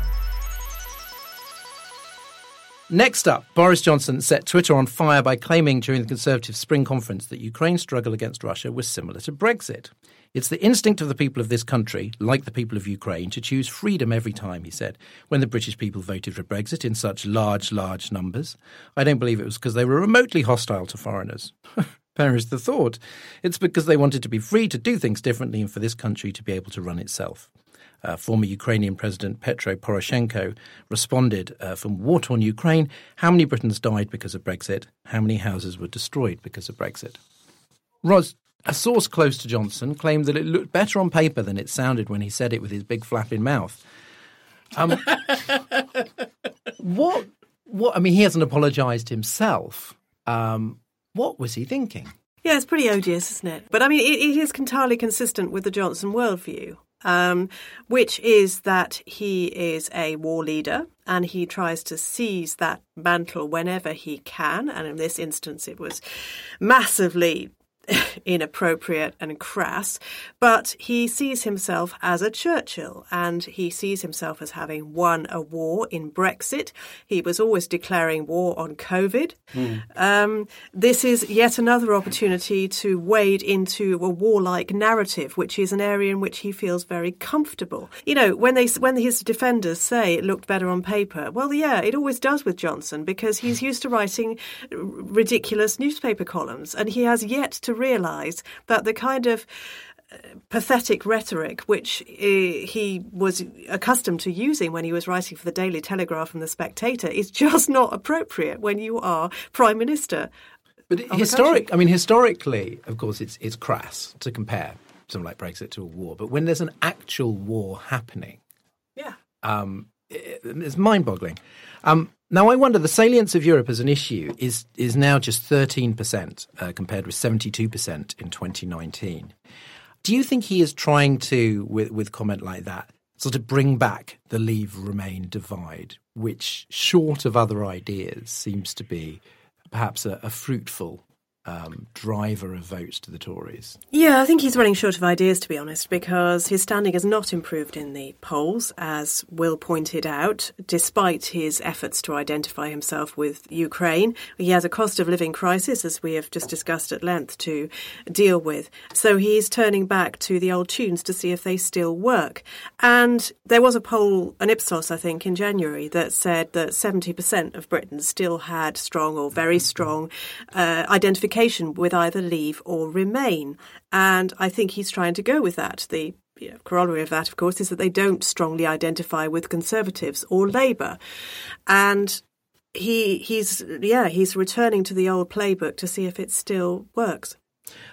[SPEAKER 1] Next up, Boris Johnson set Twitter on fire by claiming during the Conservative Spring Conference that Ukraine's struggle against Russia was similar to Brexit. It's the instinct of the people of this country, like the people of Ukraine, to choose freedom every time, he said, when the British people voted for Brexit in such large, large numbers. I don't believe it was because they were remotely hostile to foreigners. [laughs] perish the thought. It's because they wanted to be free to do things differently and for this country to be able to run itself. Uh, former Ukrainian President Petro Poroshenko responded uh, from war torn Ukraine how many Britons died because of Brexit, how many houses were destroyed because of Brexit. Ros, a source close to Johnson claimed that it looked better on paper than it sounded when he said it with his big flapping mouth. Um, [laughs] what? What? I mean, he hasn't apologised himself. Um, what was he thinking?
[SPEAKER 3] Yeah, it's pretty odious, isn't it? But I mean, it, it is entirely consistent with the Johnson worldview, um, which is that he is a war leader and he tries to seize that mantle whenever he can. And in this instance, it was massively [laughs] inappropriate and crass, but he sees himself as a Churchill and he sees himself as having won a war in Brexit. He was always declaring war on COVID. Mm. Um, this is yet another opportunity to wade into a warlike narrative, which is an area in which he feels very comfortable. You know, when they when his defenders say it looked better on paper, well, yeah, it always does with Johnson because he's used to writing ridiculous newspaper columns and he has yet to realise that the kind of uh, pathetic rhetoric which uh, he was accustomed to using when he was writing for the Daily Telegraph and the Spectator is just [laughs] not appropriate when you are prime minister.
[SPEAKER 1] But historic, I mean, historically, of course, it's it's crass to compare something like Brexit to a war. But when there's an actual war happening,
[SPEAKER 3] yeah,
[SPEAKER 1] um, it, it's mind-boggling. Um, now, I wonder the salience of Europe as an issue is is now just 13% uh, compared with 72% in 2019. Do you think he is trying to, with, with comment like that, sort of bring back the Leave Remain divide, which, short of other ideas, seems to be perhaps a, a fruitful um, driver of votes to the Tories?
[SPEAKER 3] Yeah, I think he's running short of ideas, to be honest, because his standing has not improved in the polls, as Will pointed out, despite his efforts to identify himself with Ukraine. He has a cost of living crisis, as we have just discussed at length, to deal with. So he's turning back to the old tunes to see if they still work. And there was a poll, an Ipsos, I think, in January that said that 70% of Britons still had strong or very strong uh, identification with either leave or remain. And I think he's trying to go with that. The you know, corollary of that, of course, is that they don't strongly identify with Conservatives or Labour. And he he's yeah he's returning to the old playbook to see if it still works.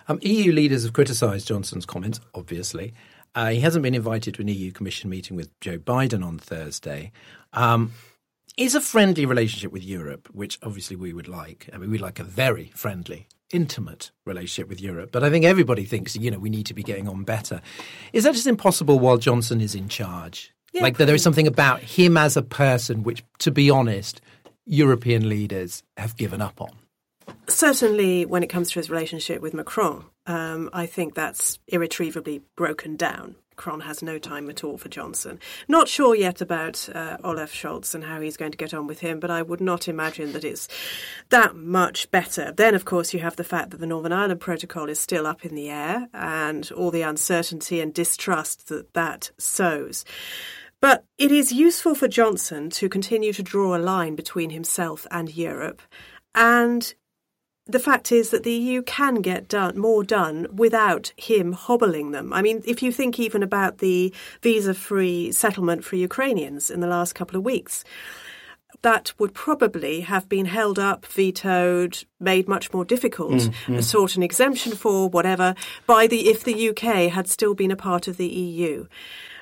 [SPEAKER 1] Um, EU leaders have criticised Johnson's comments. Obviously, uh, he hasn't been invited to an EU Commission meeting with Joe Biden on Thursday. Um, is a friendly relationship with Europe, which obviously we would like. I mean, we'd like a very friendly, intimate relationship with Europe. But I think everybody thinks, you know, we need to be getting on better. Is that just impossible while Johnson is in charge? Yeah, like that there is something about him as a person which, to be honest, European leaders have given up on.
[SPEAKER 3] Certainly, when it comes to his relationship with Macron, um, I think that's irretrievably broken down. Macron has no time at all for Johnson. Not sure yet about uh, Olaf Scholz and how he's going to get on with him, but I would not imagine that it's that much better. Then, of course, you have the fact that the Northern Ireland Protocol is still up in the air and all the uncertainty and distrust that that sows. But it is useful for Johnson to continue to draw a line between himself and Europe. And the fact is that the EU can get done more done without him hobbling them. I mean, if you think even about the visa-free settlement for Ukrainians in the last couple of weeks, that would probably have been held up, vetoed, made much more difficult, mm, mm. sought an exemption for, whatever, by the if the UK had still been a part of the EU.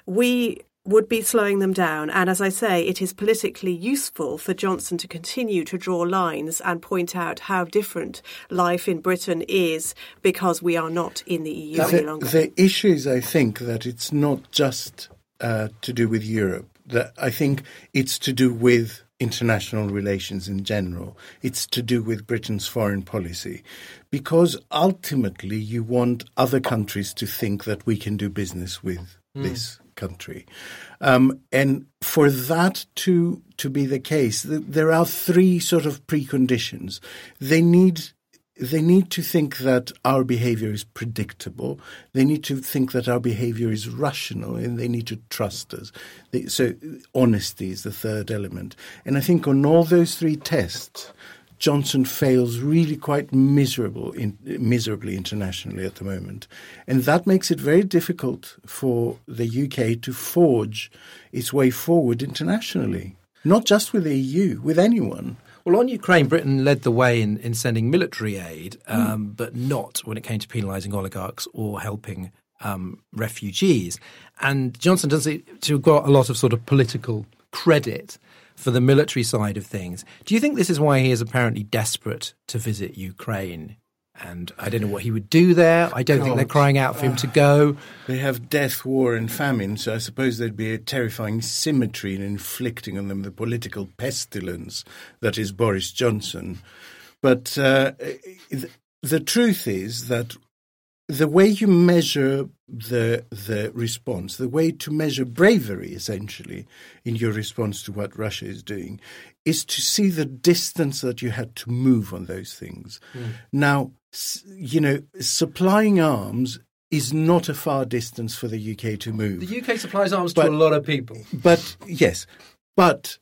[SPEAKER 3] We would be slowing them down. And as I say, it is politically useful for Johnson to continue to draw lines and point out how different life in Britain is because we are not in the EU
[SPEAKER 2] the,
[SPEAKER 3] any longer.
[SPEAKER 2] The issue is, I think, that it's not just uh, to do with Europe. That I think it's to do with international relations in general. It's to do with Britain's foreign policy. Because ultimately, you want other countries to think that we can do business with mm. this country. Um, and for that to to be the case, there are three sort of preconditions. They need they need to think that our behavior is predictable. They need to think that our behavior is rational, and they need to trust us. They, so honesty is the third element. And I think on all those three tests, Johnson fails really quite miserable in, miserably internationally at the moment. And that makes it very difficult for the UK to forge its way forward internationally, not just with the EU, with anyone.
[SPEAKER 1] Well, on Ukraine, Britain led the way in, in sending military aid, um, mm. but not when it came to penalising oligarchs or helping um, refugees. And Johnson does it to got a lot of sort of political credit for the military side of things. Do you think this is why he is apparently desperate to visit Ukraine? And I don't know what he would do there. I don't God. think they're crying out for him to go. [sighs]
[SPEAKER 2] They have death, war, and famine, so I suppose there'd be a terrifying symmetry in inflicting on them the political pestilence that is Boris Johnson. But uh, the truth is that the way you measure the the response, the way to measure bravery, essentially, in your response to what Russia is doing, is to see the distance that you had to move on those things. Mm. Now, you know, supplying arms is not a far distance for the UK to move.
[SPEAKER 1] The UK supplies arms but, to a lot of people.
[SPEAKER 2] But yes, but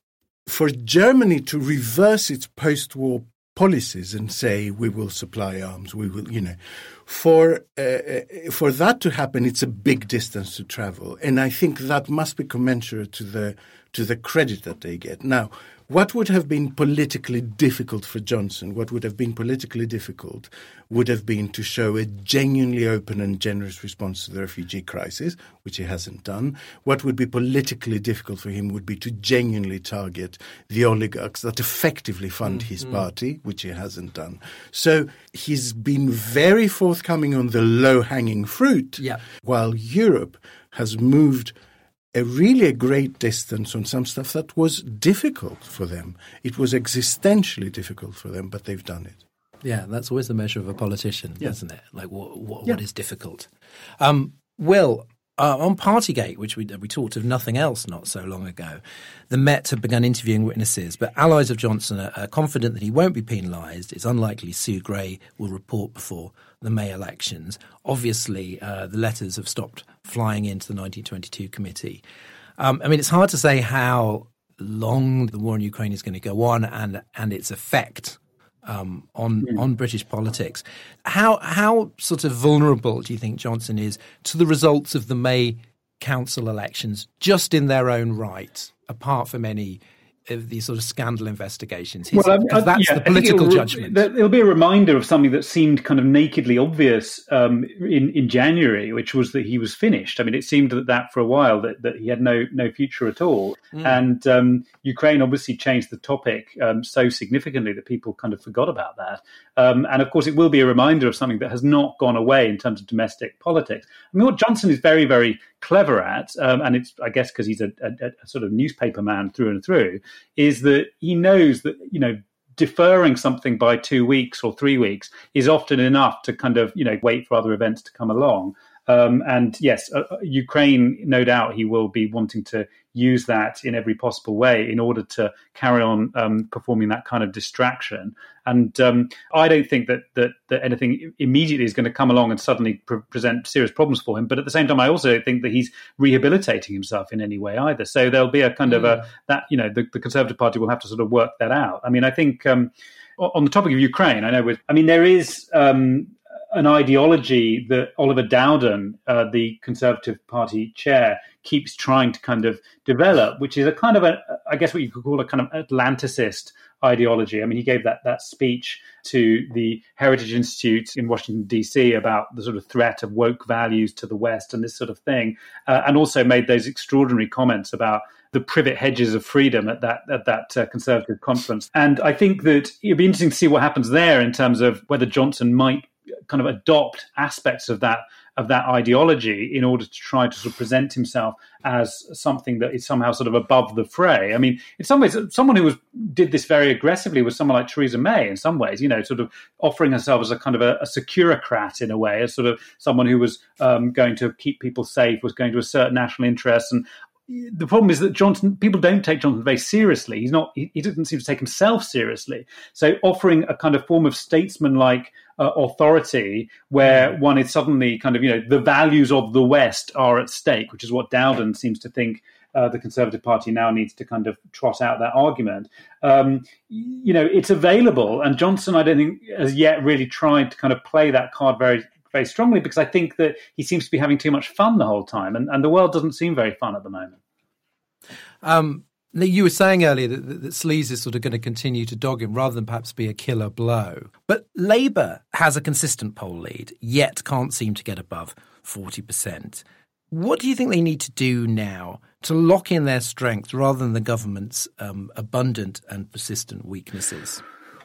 [SPEAKER 2] for Germany to reverse its post-war policies and say we will supply arms, we will, you know, for uh, uh, for that to happen, it's a big distance to travel, and I think that must be commensurate to the to the credit that they get. Now, what would have been politically difficult for Johnson, what would have been politically difficult, would have been to show a genuinely open and generous response to the refugee crisis, which he hasn't done. What would be politically difficult for him would be to genuinely target the oligarchs that effectively fund mm-hmm. his party, which he hasn't done. So he's been very forthcoming on the low hanging fruit,
[SPEAKER 1] yeah.
[SPEAKER 2] while Europe has moved a really a great distance on some stuff that was difficult for them. It was existentially difficult for them, but they've done it.
[SPEAKER 1] Yeah, that's always the measure of a politician, yeah. isn't it? Like what what, yeah. what is difficult. Um, Will, uh, on Partygate, which we we talked of nothing else not so long ago, the Met have begun interviewing witnesses, but allies of Johnson are, are confident that he won't be penalised. It's unlikely Sue Gray will report before the May elections. Obviously, uh, the letters have stopped flying into the 1922 committee. Um, I mean, it's hard to say how long the war in Ukraine is going to go on and and its effect um, on mm. on British politics. How how sort of vulnerable do you think Johnson is to the results of the May council elections, just in their own right, apart from any of these sort of scandal investigations. He's, well, I, I, that's yeah, the political it'll, judgment.
[SPEAKER 4] It'll be a reminder of something that seemed kind of nakedly obvious um, in in January, which was that he was finished. I mean, it seemed that, that for a while that, that he had no no future at all. Mm. And um, Ukraine obviously changed the topic um, so significantly that people kind of forgot about that. Um, and of course, it will be a reminder of something that has not gone away in terms of domestic politics. I mean, what Johnson is very very clever at, um, and it's I guess because he's a, a, a, sort of newspaper man through and through, is that he knows that you know deferring something by two weeks or three weeks is often enough to kind of you know wait for other events to come along. Um, and yes, uh, uh, Ukraine, no doubt, he will be wanting to use that in every possible way in order to carry on um, performing that kind of distraction. And um, I don't think that, that, that anything immediately is going to come along and suddenly pre- present serious problems for him. But at the same time, I also don't think that he's rehabilitating himself in any way either. So there'll be a kind mm. of a mm. that you know the, the, Conservative Party will have to sort of work that out. I mean, I think. Um, on the topic of Ukraine, I know. With, I mean, there is um, an ideology that Oliver Dowden, uh, the Conservative Party chair, keeps trying to kind of develop, which is a kind of a, I guess what you could call a kind of Atlanticist ideology. I mean, he gave that that speech to the Heritage Institute in Washington D.C. about the sort of threat of woke values to the West and this sort of thing, uh, and also made those extraordinary comments about the privet hedges of freedom at that at that uh, conservative conference. And I think that it'd be interesting to see what happens there in terms of whether Johnson might kind of adopt aspects of that of that ideology in order to try to sort of present himself as something that is somehow sort of above the fray. I mean, in some ways, someone who was did this very aggressively was someone like Theresa May. In some ways, you know, sort of offering herself as a kind of a, a securocrat in a way, as sort of someone who was um, going to keep people safe, was going to assert national interests, and the problem is that Johnson people don't take Johnson very seriously. He's not. He, he doesn't seem to take himself seriously. So offering a kind of form of statesman-like uh, authority where mm. one is suddenly kind of you know the values of the West are at stake, which is what Dowden seems to think. Uh, the Conservative Party now needs to kind of trot out that argument. Um, you know, it's available, and Johnson, I don't think, has yet really tried to kind of play that card very very strongly because I think that he seems to be having too much fun the whole time, and, and the world doesn't seem very fun at the moment.
[SPEAKER 1] Um, you were saying earlier that, that, that Sleaze is sort of going to continue to dog him rather than perhaps be a killer blow. But Labour has a consistent poll lead, yet can't seem to get above 40%. What do you think they need to do now to lock in their strength rather than the government's um, abundant and persistent weaknesses?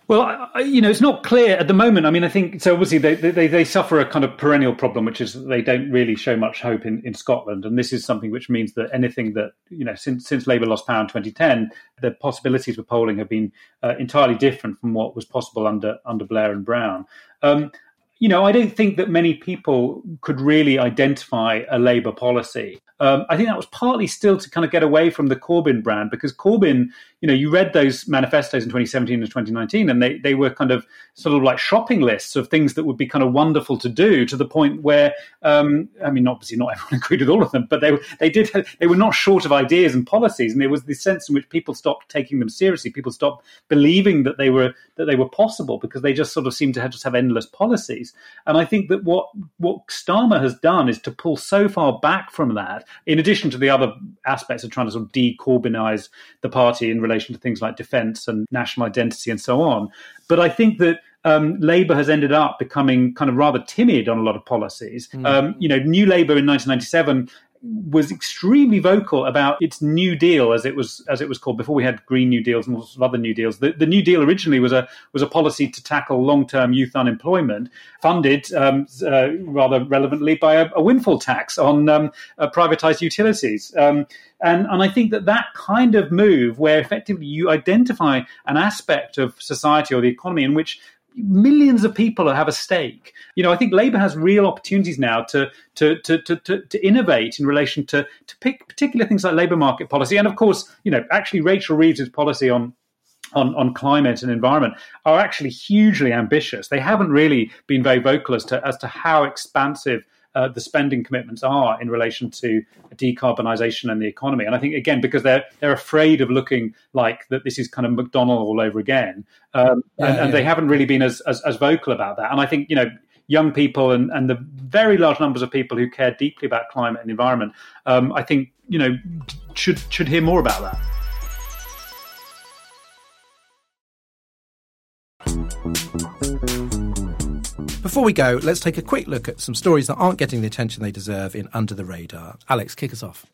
[SPEAKER 4] Well, you know, it's not clear at the moment. I mean, I think so. Obviously, they, they they suffer a kind of perennial problem, which is they don't really show much hope in, in Scotland, and this is something which means that anything that you know since since Labour lost power in 2010, the possibilities for polling have been uh, entirely different from what was possible under under Blair and Brown. Um, you know, I don't think that many people could really identify a Labour policy um, I think that was partly still to kind of get away from the Corbyn brand because Corbyn, you know, you read those manifestos in 2017 and 2019, and they, they were kind of sort of like shopping lists of things that would be kind of wonderful to do to the point where, um, I mean, obviously not [laughs] everyone agreed with all of them, but they they did [laughs] they were not short of ideas and policies, and there was this sense in which people stopped taking them seriously. People stopped believing that they were that they were possible because they just sort of seemed to have, just have endless policies. And I think that what what Starmer has done is to pull so far back from that in addition to the other aspects of trying to sort of decorbynize the party in relation to things like defence and national identity and so on. But I think that um, Labour has ended up becoming kind of rather timid on a lot of policies. Mm. Um, you know, New Labour in 1997 was extremely vocal about its New Deal, as it was as it was called before we had Green New Deals and of other New Deals. The, the New Deal originally was a was a policy to tackle long term youth unemployment, funded um, uh, rather relevantly by a, a windfall tax on um, uh, privatized utilities. Um, and, and I think that that kind of move, where effectively you identify an aspect of society or the economy in which millions of people have a stake. You know, I think Labour has real opportunities now to to to to, to, to innovate in relation to to pick particular things like labour market policy, and of course, you know, actually Rachel Reeves' policy on on, on climate and environment are actually hugely ambitious. They haven't really been very vocal as to as to how expansive uh, the spending commitments are in relation to decarbonisation and the economy. And I think again because they're they're afraid of looking like that this is kind of McDonnell all over again, um, yeah, and, and they haven't really been as, as, as vocal about that. And I think you know young people and, and the very large numbers of people who care deeply about climate and environment, um, I think you know should should hear more about that.
[SPEAKER 1] Before we go, let's take a quick look at some stories that aren't getting the attention they deserve in Under the Radar. Alex, kick us off.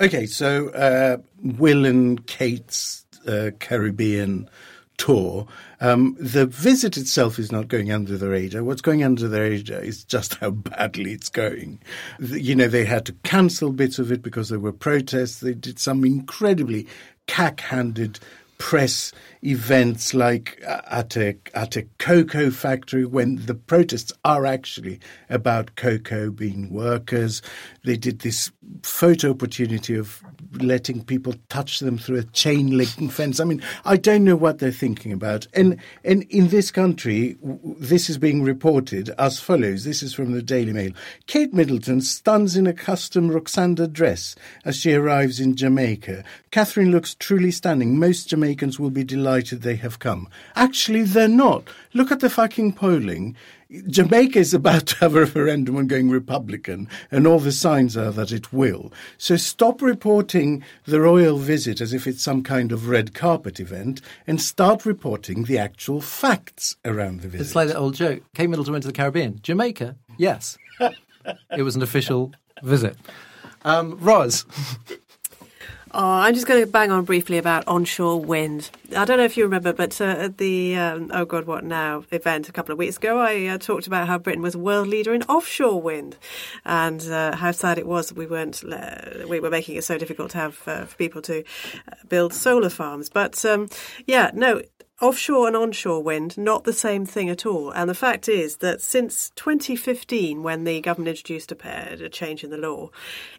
[SPEAKER 2] Okay, so uh, Will and Kate's uh, Caribbean tour. Um, the visit itself is not going under the radar. What's going under the radar is just how badly it's going. You know, they had to cancel bits of it because there were protests. They did some incredibly cack-handed press events like at a at a cocoa factory when the protests are actually about cocoa bean workers. They did this photo opportunity of letting people touch them through a chain link fence. I mean, I don't know what they're thinking about. And and in this country, this is being reported as follows. This is from the Daily Mail. Kate Middleton stuns in a custom Roksanda dress as she arrives in Jamaica. Catherine looks truly stunning. Most Jamaicans will be delighted delighted they have come. Actually, they're not. Look at the fucking polling. Jamaica is about to have a referendum on going Republican, and all the signs are that it will. So stop reporting the royal visit as if it's some kind of red carpet event and start reporting the actual facts around the visit.
[SPEAKER 1] It's like that old joke. Kate Middleton went to the Caribbean. Jamaica? Yes. [laughs] it was an official visit. Um, Ros.
[SPEAKER 3] Oh, I'm just going to bang on briefly about onshore wind. I don't know if you remember, but uh, at the um, Oh God, What Now event a couple of weeks ago, I uh, talked about how Britain was world leader in offshore wind and uh, how sad it was that we weren't, uh, we were making it so difficult to have uh, for people to uh, build solar farms. But um, yeah, no, offshore and onshore wind, not the same thing at all. And the fact is that since 2015, when the government introduced a, a change in the law,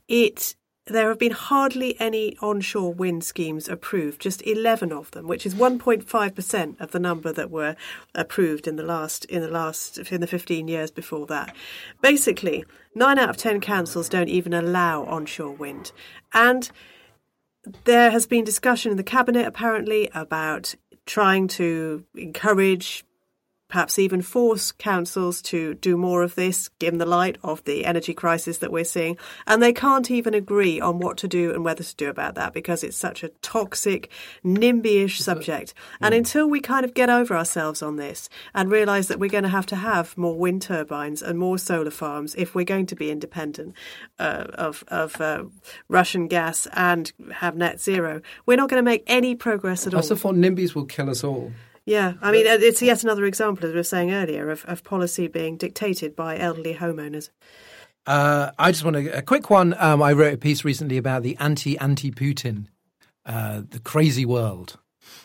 [SPEAKER 3] it there have been hardly any onshore wind schemes approved, just 11 of them, which is 1.5% of the number that were approved in the last in the last in the 15 years before that. Basically, 9 out of 10 councils don't even allow onshore wind. And there has been discussion in the cabinet apparently about trying to encourage perhaps even force councils to do more of this, given the light of the energy crisis that we're seeing. And they can't even agree on what to do and whether to do about that because it's such a toxic, NIMBY-ish subject. And until we kind of get over ourselves on this and realise that we're going to have to have more wind turbines and more solar farms if we're going to be independent uh, of, of uh, Russian gas and have net zero, we're not going to make any progress at all.
[SPEAKER 1] I thought NIMBYs will kill us all.
[SPEAKER 3] Yeah, I mean, it's yet another example, as we were saying earlier, of, of policy being dictated by elderly homeowners.
[SPEAKER 1] Uh, I just want a, a quick one. Um, I wrote a piece recently about the anti anti Putin, uh, the crazy world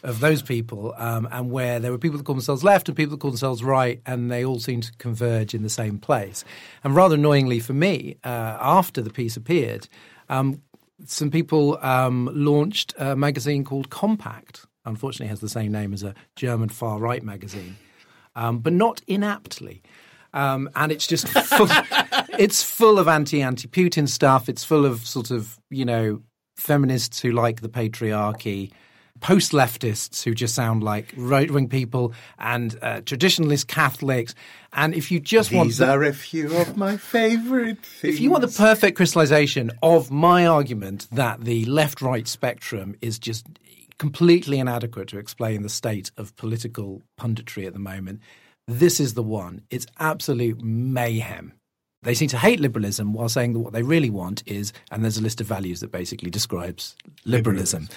[SPEAKER 1] of those people, um, and where there were people that call themselves left and people that call themselves right, and they all seem to converge in the same place. And rather annoyingly for me, uh, after the piece appeared, um, some people um, launched a magazine called Compact unfortunately has the same name as a German far right magazine, um, but not inaptly. Um, and it's just full, [laughs] it's full of anti anti Putin stuff. It's full of sort of you know feminists who like the patriarchy, post leftists who just sound like right wing people, and uh, traditionalist Catholics. And if you just
[SPEAKER 2] These
[SPEAKER 1] want
[SPEAKER 2] these are a few of my favourite things.
[SPEAKER 1] If you want the perfect crystallization of my argument that the left right spectrum is just completely inadequate to explain the state of political punditry at the moment. This is the one. It's absolute mayhem. They seem to hate liberalism while saying that what they really want is, and there's a list of values that basically describes liberalism. liberalism.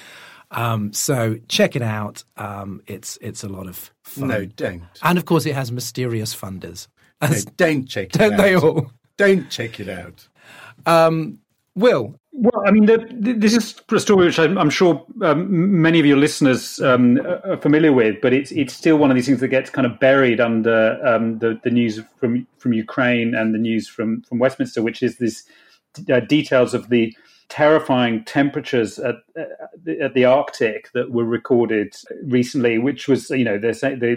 [SPEAKER 1] Um, so check it out. Um, it's it's a lot of fun.
[SPEAKER 2] No, don't.
[SPEAKER 1] And of course, it has mysterious funders.
[SPEAKER 2] No, don't check [laughs] it
[SPEAKER 1] don't
[SPEAKER 2] out.
[SPEAKER 1] they all?
[SPEAKER 2] Don't check it out.
[SPEAKER 1] Um, Will,
[SPEAKER 4] Well, I mean, the, the, this is a story which I'm, I'm sure um, many of your listeners um, are familiar with, but it's it's still one of these things that gets kind of buried under um, the the news from from Ukraine and the news from from Westminster, which is this uh, details of the terrifying temperatures at, at the Arctic that were recorded recently, which was, you know, the,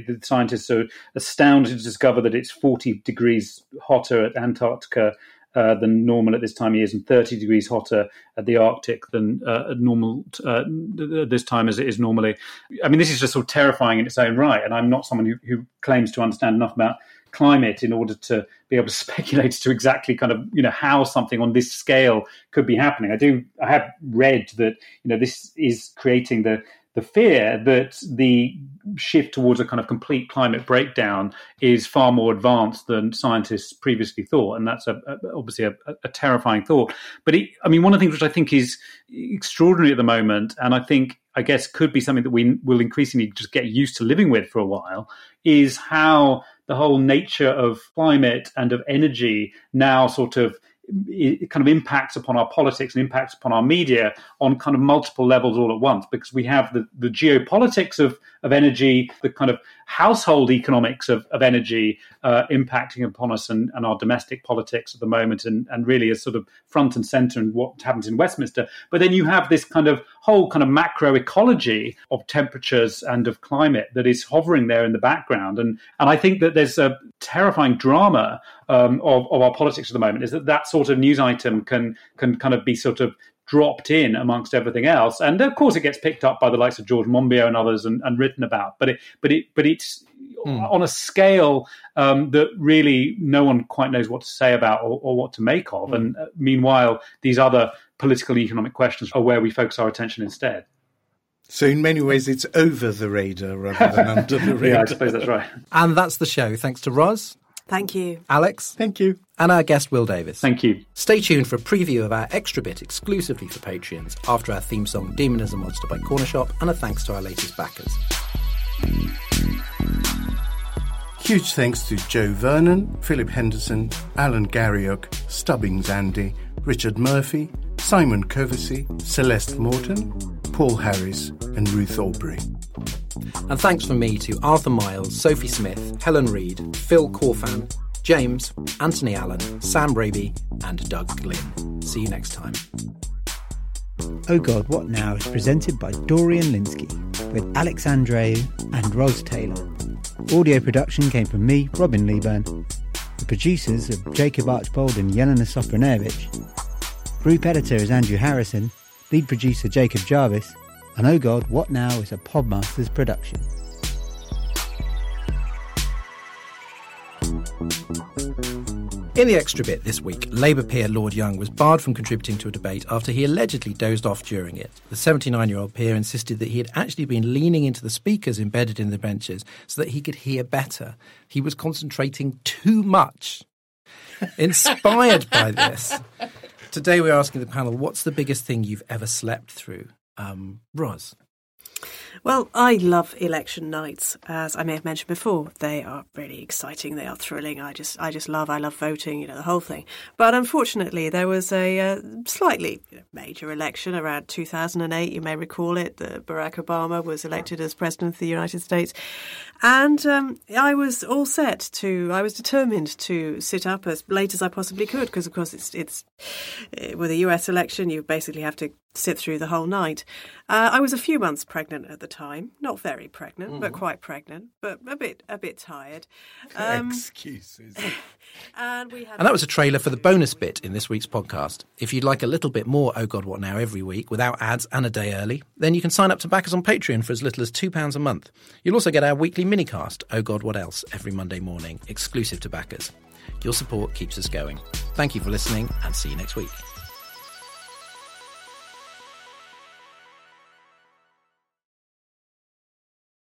[SPEAKER 4] the scientists are astounded to discover that it's 40 degrees hotter at Antarctica uh, than normal at this time of year, and 30 degrees hotter at the Arctic than uh, normal uh, this time as it is normally. I mean, this is just sort of terrifying in its own right, and I'm not someone who, who claims to understand enough about climate in order to be able to [laughs] speculate to exactly kind of you know how something on this scale could be happening. I do I have read that you know this is creating the the fear that the shift towards a kind of complete climate breakdown is far more advanced than scientists previously thought, and that's a, a, obviously a, a, terrifying thought. But it, I mean, one of the things which I think is extraordinary at the moment, and I think I guess could be something that we will increasingly just get used to living with for a while, is how the whole nature of climate and of energy now sort of it kind of impacts upon our politics and impacts upon our media on kind of multiple levels all at once because we have the, the geopolitics of, of energy, the kind of household economics of, of energy uh, impacting upon us and, and, our domestic politics at the moment and, and really is sort of front and center in what happens in Westminster. But then you have this kind of whole kind of macro ecology of temperatures and of climate that is hovering there in the background. And, and I think that there's a terrifying drama um, of, of our politics at the moment is that that sort of news item can can kind of be sort of dropped in amongst everything else. And of course, it gets picked up by the likes of George Monbiot and others and, and written about. But it, but it, but it's mm. on a scale um, that really no one quite knows what to say about or, or what to make of. Mm. And uh, meanwhile, these other political economic questions are where we focus our attention instead.
[SPEAKER 2] So in many ways, it's over the radar rather than under the radar. [laughs]
[SPEAKER 4] yeah, I suppose that's right.
[SPEAKER 1] And that's the show. Thanks to Ros.
[SPEAKER 3] Thank you.
[SPEAKER 1] Alex.
[SPEAKER 2] Thank you.
[SPEAKER 1] And our guest, Will Davies.
[SPEAKER 4] Thank you.
[SPEAKER 1] Stay tuned for a preview of our extra bit exclusively for Patreons after our theme song, Demon is a Monster by Cornershop, and a thanks to our latest backers.
[SPEAKER 2] Huge thanks to Joe Vernon, Philip Henderson, Alan Garriock, Stubbings Andy, Richard Murphy, Simon Covesy, Celeste Morton, Paul Harris, and Ruth Aubrey.
[SPEAKER 1] And thanks from me to Arthur Miles, Sophie Smith, Helen Reed, Phil Corfan, James, Anthony Allen, Sam Raby, and Doug Glynn. See you next time.
[SPEAKER 5] Oh God, What Now is presented by Dorian Lynskey with Alex Andreou and Ros Taylor. Audio production came from me, Robin Leeburn. The producers are Jacob Archbold and Yelena Sofronevich. Group editor is Andrew Harrison. Lead producer Jacob Jarvis. And Oh God, What Now is a Podmasters production.
[SPEAKER 1] In the extra bit this week, Labour peer Lord Young was barred from contributing to a debate after he allegedly dozed off during it. The 79 year old peer insisted that he had actually been leaning into the speakers embedded in the benches so that he could hear better. He was concentrating too much. Inspired by this, today we're asking the panel what's the biggest thing you've ever slept through? Um, Ros.
[SPEAKER 3] Well, I love election nights, as I may have mentioned before. They are really exciting. They are thrilling. I just, I just love. I love voting. You know, the whole thing. But unfortunately, there was a uh, slightly major election around 2008. You may recall it. That Barack Obama was elected as president of the United States, and um, I was all set to. I was determined to sit up as late as I possibly could because, of course, it's it's uh, with a U.S. election. You basically have to sit through the whole night. Uh, I was a few months pregnant at the time, not very pregnant, mm. but quite pregnant, but a bit a bit tired. [laughs]
[SPEAKER 2] Um, Excuses. [laughs]
[SPEAKER 1] and we had and that was a trailer for the bonus bit in this week's podcast. If you'd like a little bit more Oh God What Now every week without ads and a day early, then you can sign up to back us on Patreon for as little as two pounds a month. You'll also get our weekly minicast Oh God What Else every Monday morning, exclusive to backers. Your support keeps us going. Thank you for listening and see you next week.